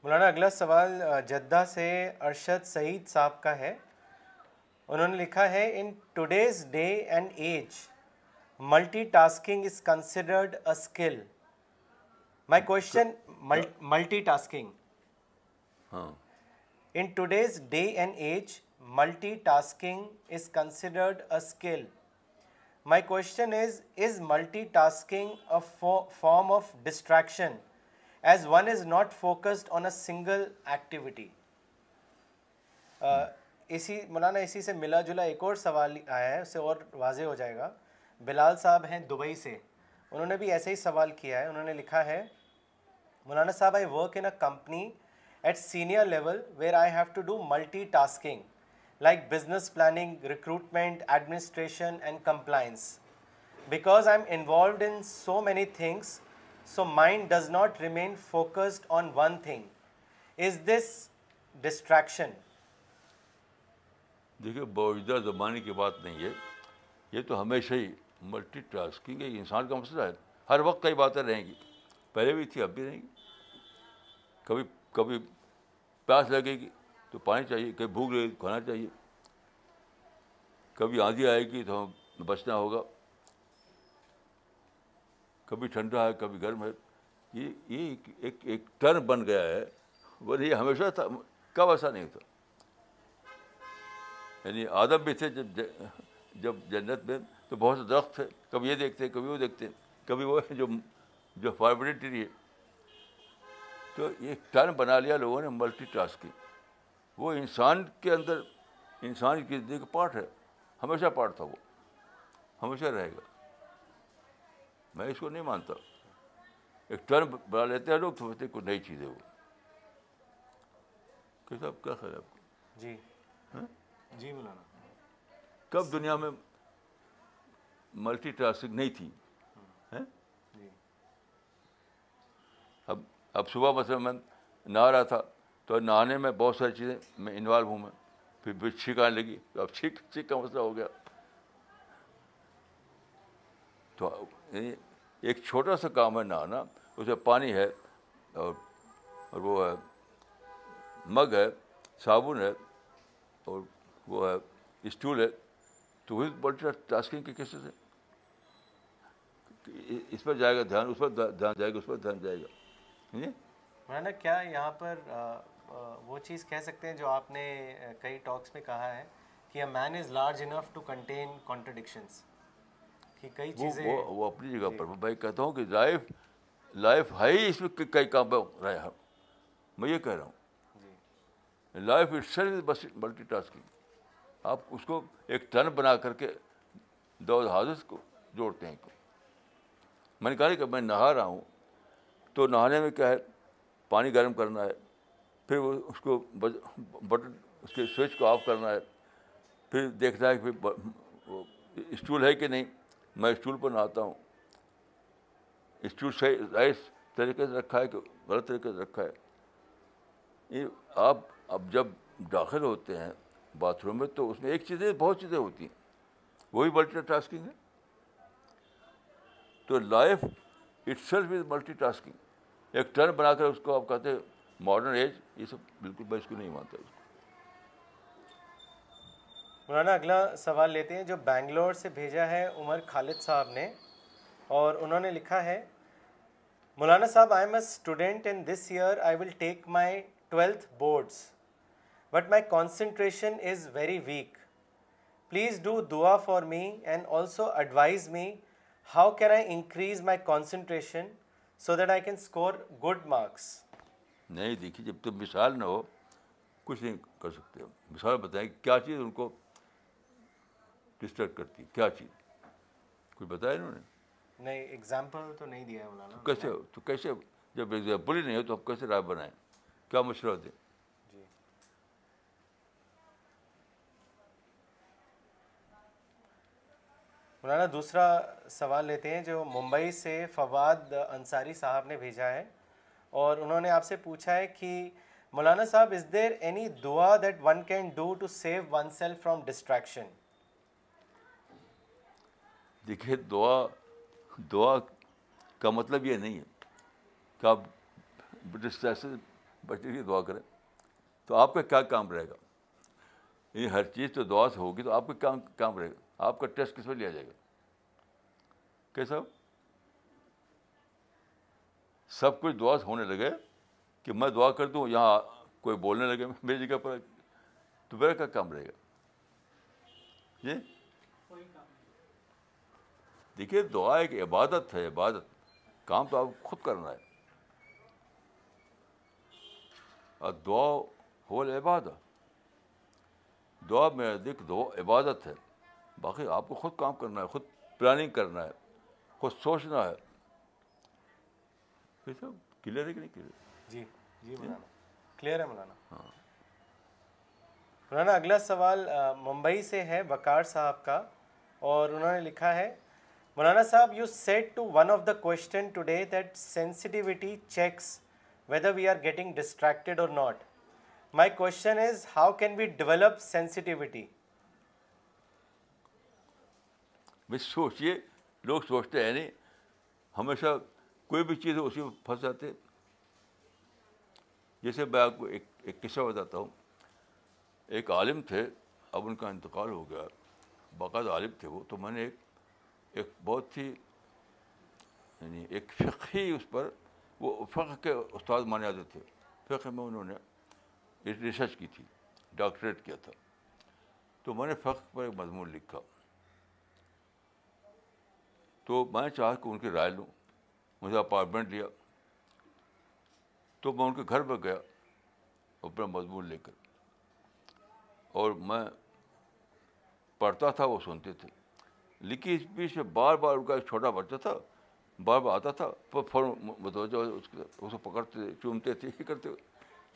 مولانا اگلا سوال جدہ سے ارشد سعید صاحب کا ہے۔ انہوں نے لکھا ہے in today's day and age multitasking is considered a skill my question multitasking ہاں۔ In today's day and age multitasking is considered a skill my question is is multitasking a form of distraction as one is not focused on a single activity اسی مولانا اسی سے ملا جلا ایک اور سوال آیا ہے اس سے اور واضح ہو جائے گا بلال صاحب ہیں دبئی سے انہوں نے بھی ایسے ہی سوال کیا ہے انہوں نے لکھا ہے مولانا صاحب I work in a company at senior level where I have to do multitasking like business planning recruitment administration and compliance because I am involved in so many things so mind does not remain focused on one thing is this distraction? دیکھیے، باوجودہ زمانے کی بات نہیں ہے، یہ تو ہمیشہ ہی multi tasking ایک انسان کا مسئلہ ہے۔ ہر وقت کئی باتیں رہیں گی۔ پہلے بھی تھی، اب بھی رہیں گی۔ کبھی کبھی پیاس لگے گی تو پانی چاہیے، کبھی بھوک لگے گی تو کھانا چاہیے۔ کبھی آندھی آئے گی تو ہم بچنا ہوگا۔ کبھی ٹھنڈا ہے، کبھی گرم ہے۔ یہ یہ ایک ایک ٹرن بن گیا ہے۔ وہ یہ ہمیشہ تھا، کب ایسا نہیں تھا۔ یعنی آدم بھی تھے جب جب جنت میں تو بہت سے درخت تھے۔ کبھی یہ دیکھتے ہیں کبھی وہ دیکھتے۔ ہیں کبھی وہ جو جو فارمیٹی ہے تو یہ ٹرن بنا لیا لوگوں نے ملٹی ٹاسکنگ وہ انسان کے اندر، انسان کی زندگی کا پارٹ ہے۔ ہمیشہ پارٹ تھا وہ۔ ہمیشہ رہے گا۔ میں اس کو نہیں مانتا۔ ایک ٹرن بنا لیتے ہیں لوگ سمجھتے کوئی نئی چیز ہے وہ۔ کہ صاحب کیا خیال ہے آپ کو؟ جی۔ ہاں؟ جی مولانا۔ کب دنیا میں ملٹی ٹاسکنگ نہیں تھی؟ ہیں؟ جی۔ اب اب صبح مثلا میں نہا رہا تھا تو نہانے میں بہت ساری چیزیں میں انوالو ہوں میں۔ پھر پھر چھینک آنے لگی۔ تو اب چھینک چھینک کا مسئلہ ہو گیا۔ تو ایک چھوٹا سا کام ہے نہانا اس میں پانی ہے اور اور وہ ہے مگ ہے، صابن ہے اور وہ ہے اسٹول ہے۔ تو وہی ملٹی ٹاسکنگ کے کیسے سے اس پر جائے گا دھیان، اس پر دھیان جائے گا، اس پر دھیان جائے گا۔ مولانا، کیا یہاں پر وہ چیز کہہ سکتے ہیں جو آپ نے کئی ٹاکس میں کہا ہے کہ a man is large enough to contain contradictions کہ کئی وہ چیزیں وہ وہ اپنی جگہ پر میں بھائی کہتا ہوں کہ لائف لائف ہے ہی اس میں کئی کام رہے ہیں میں یہ کہہ رہا ہوں۔ جی۔ لائف اٹ سیلف بس ملٹی ٹاسکنگ آپ اس کو ایک ٹن بنا کر کے دو حادث کو جوڑتے ہیں۔ میں نے کہا کہ میں نہا رہا ہوں۔ تو نہانے میں کیا ہے؟ پانی گرم کرنا ہے۔ پھر وہ اس کو بٹن اس کے سوئچ کو آف کرنا ہے۔ پھر دیکھنا ہے کہ اسٹول ہے کہ نہیں؟ میں اسٹول پر نہاتا ہوں۔ اسٹول صحیح طریقے سے رکھا ہے کہ غلط طریقے سے رکھا ہے۔ یہ آپ اب جب داخل ہوتے ہیں باتھ روم میں تو اس میں ایک چیزیں، بہت چیزیں ہوتی ہیں۔ وہی ملٹی ٹاسکنگ ہے۔ تو life itself is multitasking ایک ٹرن بنا کر اس کو آپ کہتے ہیں ماڈرن ایج یہ سب بالکل میں اس کو نہیں مانتا۔ اس کو مولانا، اگلا سوال لیتے ہیں، جو بینگلور سے بھیجا ہے عمر خالد صاحب نے، اور انہوں نے لکھا ہے، مولانا صاحب I am a student in this year I will take my twelfth boards but my concentration is very weak please do dua for me and also advise me how can I increase my concentration so that I can score good marks نہیں، دیکھیے، جب تک مثال نہ ہو، کچھ نہیں کر سکتے۔ مثال بتائیں، کیا چیز ان کو ڈسٹرب کرتی کیا چیز؟ کچھ بتایا انہوں نے؟ نہیں ایگزامپل تو نہیں دیا مولانا۔ کیسے؟ تو کیسے؟ جب ایگزامپل ہی نہیں ہو تو ہم کیسے رائے بنائیں؟ کیا مشورہ دیں؟ جی۔ مولانا دوسرا سوال لیتے ہیں جو ممبئی سے فواد انصاری صاحب نے بھیجا ہے۔ اور انہوں نے آپ سے پوچھا ہے کہ مولانا صاحب is there any dua that one can do to save oneself from distraction دیکھیے دعا دعا کا مطلب یہ نہیں ہے کہ آپ ڈسٹریکشن بچنے کی دعا کریں، تو آپ کا کیا کام رہے گا؟ یہ ہر چیز تو دعا سے ہوگی تو آپ کا کام کام رہے گا؟ آپ کا ٹیسٹ کس میں لیا جائے گا؟ کیسا سب کچھ دعا سے ہونے لگے کہ میں دعا کر دوں، یہاں کوئی بولنے لگے، میری جگہ پر تو میرا کیا کام رہے گا؟ جی؟ دیکھیے دعا ایک عبادت ہے عبادت۔ کام تو آپ خود کرنا ہے۔ اور دعا ہو عبادت دعا میں دیکھ دعا عبادت ہے۔ باقی آپ کو خود کام کرنا ہے خود پلاننگ کرنا ہے خود سوچنا ہے۔ کلیئر ہے کہ نہیں کلیئر جی جی مولانا۔ کلیئر ہے مولانا۔ ہاں۔ مولانا اگلا سوال ممبئی سے ہے وقار صاحب کا۔ اور انہوں نے لکھا ہے مولانا صاحب you set to one of the question today that sensitivity checks whether we are getting distracted or not. My question is, how can we develop sensitivity? سوچیے لوگ سوچتے ہیں نہیں ہمیشہ کوئی بھی چیز اسی میں پھنس جاتے جیسے میں آپ کو ایک ایک قصہ بتاتا ہوں ایک عالم تھے اب ان کا انتقال ہو گیا باقاعدہ عالم تھے وہ تو میں نے ایک ایک بہت ہی یعنی ایک فقہی اس پر وہ فقہ کے استاد مانے جاتے تھے۔ فقہ میں انہوں نے ریسرچ کی تھی ڈاکٹریٹ کیا تھا۔ تو میں نے فقہ پر ایک مضمون لکھا۔ تو میں چاہا کہ ان کی رائے لوں، مجھے اپارٹمنٹ لیا۔ تو میں ان کے گھر پہ گیا، اپنا مضمون لے کر۔ اور میں پڑھتا تھا، وہ سنتے تھے۔ لیکن اس بیچ میں بار بار ان کا ایک چھوٹا بچہ تھا، بار بار آتا تھا فوراً متوجہ اس کو پکڑتے تھے چومتے تھے، یہ کرتے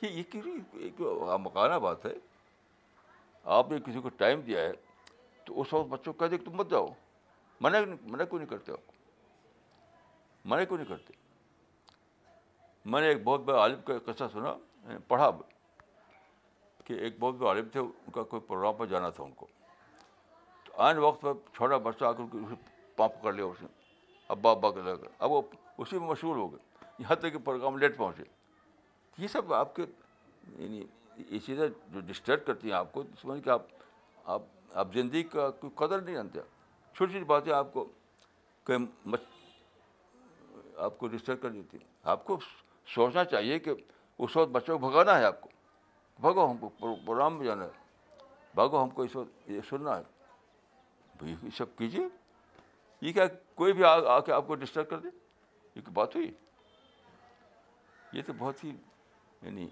یہ یہ مکانہ بات ہے۔ آپ نے کسی کو ٹائم دیا ہے، تو اس وقت بچوں کو کہہ دے کہ تم مت جاؤ۔ منع منع کیوں نہیں کرتے آپ؟ منع کیوں نہیں کرتے؟ میں نے ایک بہت بڑا عالم کا قصہ سنا، پڑھا۔ کہ ایک بہت بڑے عالم تھے، ان کا کوئی پروگرام پر جانا تھا ان کو۔ تو وقت پر چھوٹا بچہ آ کر اسے پمپ کر لیا اس نے۔ ابا ابا کے لگا اب وہ اسی میں مشہور ہو گئے۔ یہاں تک کہ پروگرام لیٹ پہنچے۔ یہ سب آپ کے یعنی یہ چیزیں جو ڈسٹرب کرتی ہیں آپ کو سمجھ کہ آپ آپ آپ زندگی کا کوئی قدر نہیں جانتے۔ چھوٹی چھوٹی باتیں آپ کو کہیں آپ کو ڈسٹرب کر دیتی۔ ہیں آپ کو سوچنا چاہیے کہ اس وقت بچوں کو بھگانا ہے آپ کو۔ بھگو، ہم کو پروگرام میں جانا ہے۔ بھگو، ہم کو اس وقت یہ سننا ہے۔ یہ سب کیجیے یہ کیا کوئی بھی آ کے آپ کو ڈسٹرب کر دے یہ بات ہوئی یہ تو بہت ہی یعنی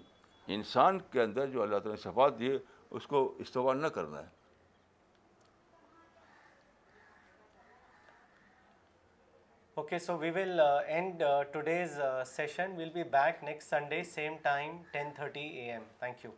انسان کے اندر جو اللہ تعالیٰ نے صفات دیے اس کو استعمال نہ کرنا ہے Okay, so we will uh, end uh, today's uh, session. We'll be back next Sunday, same time, 10:30 a.m. Thank you.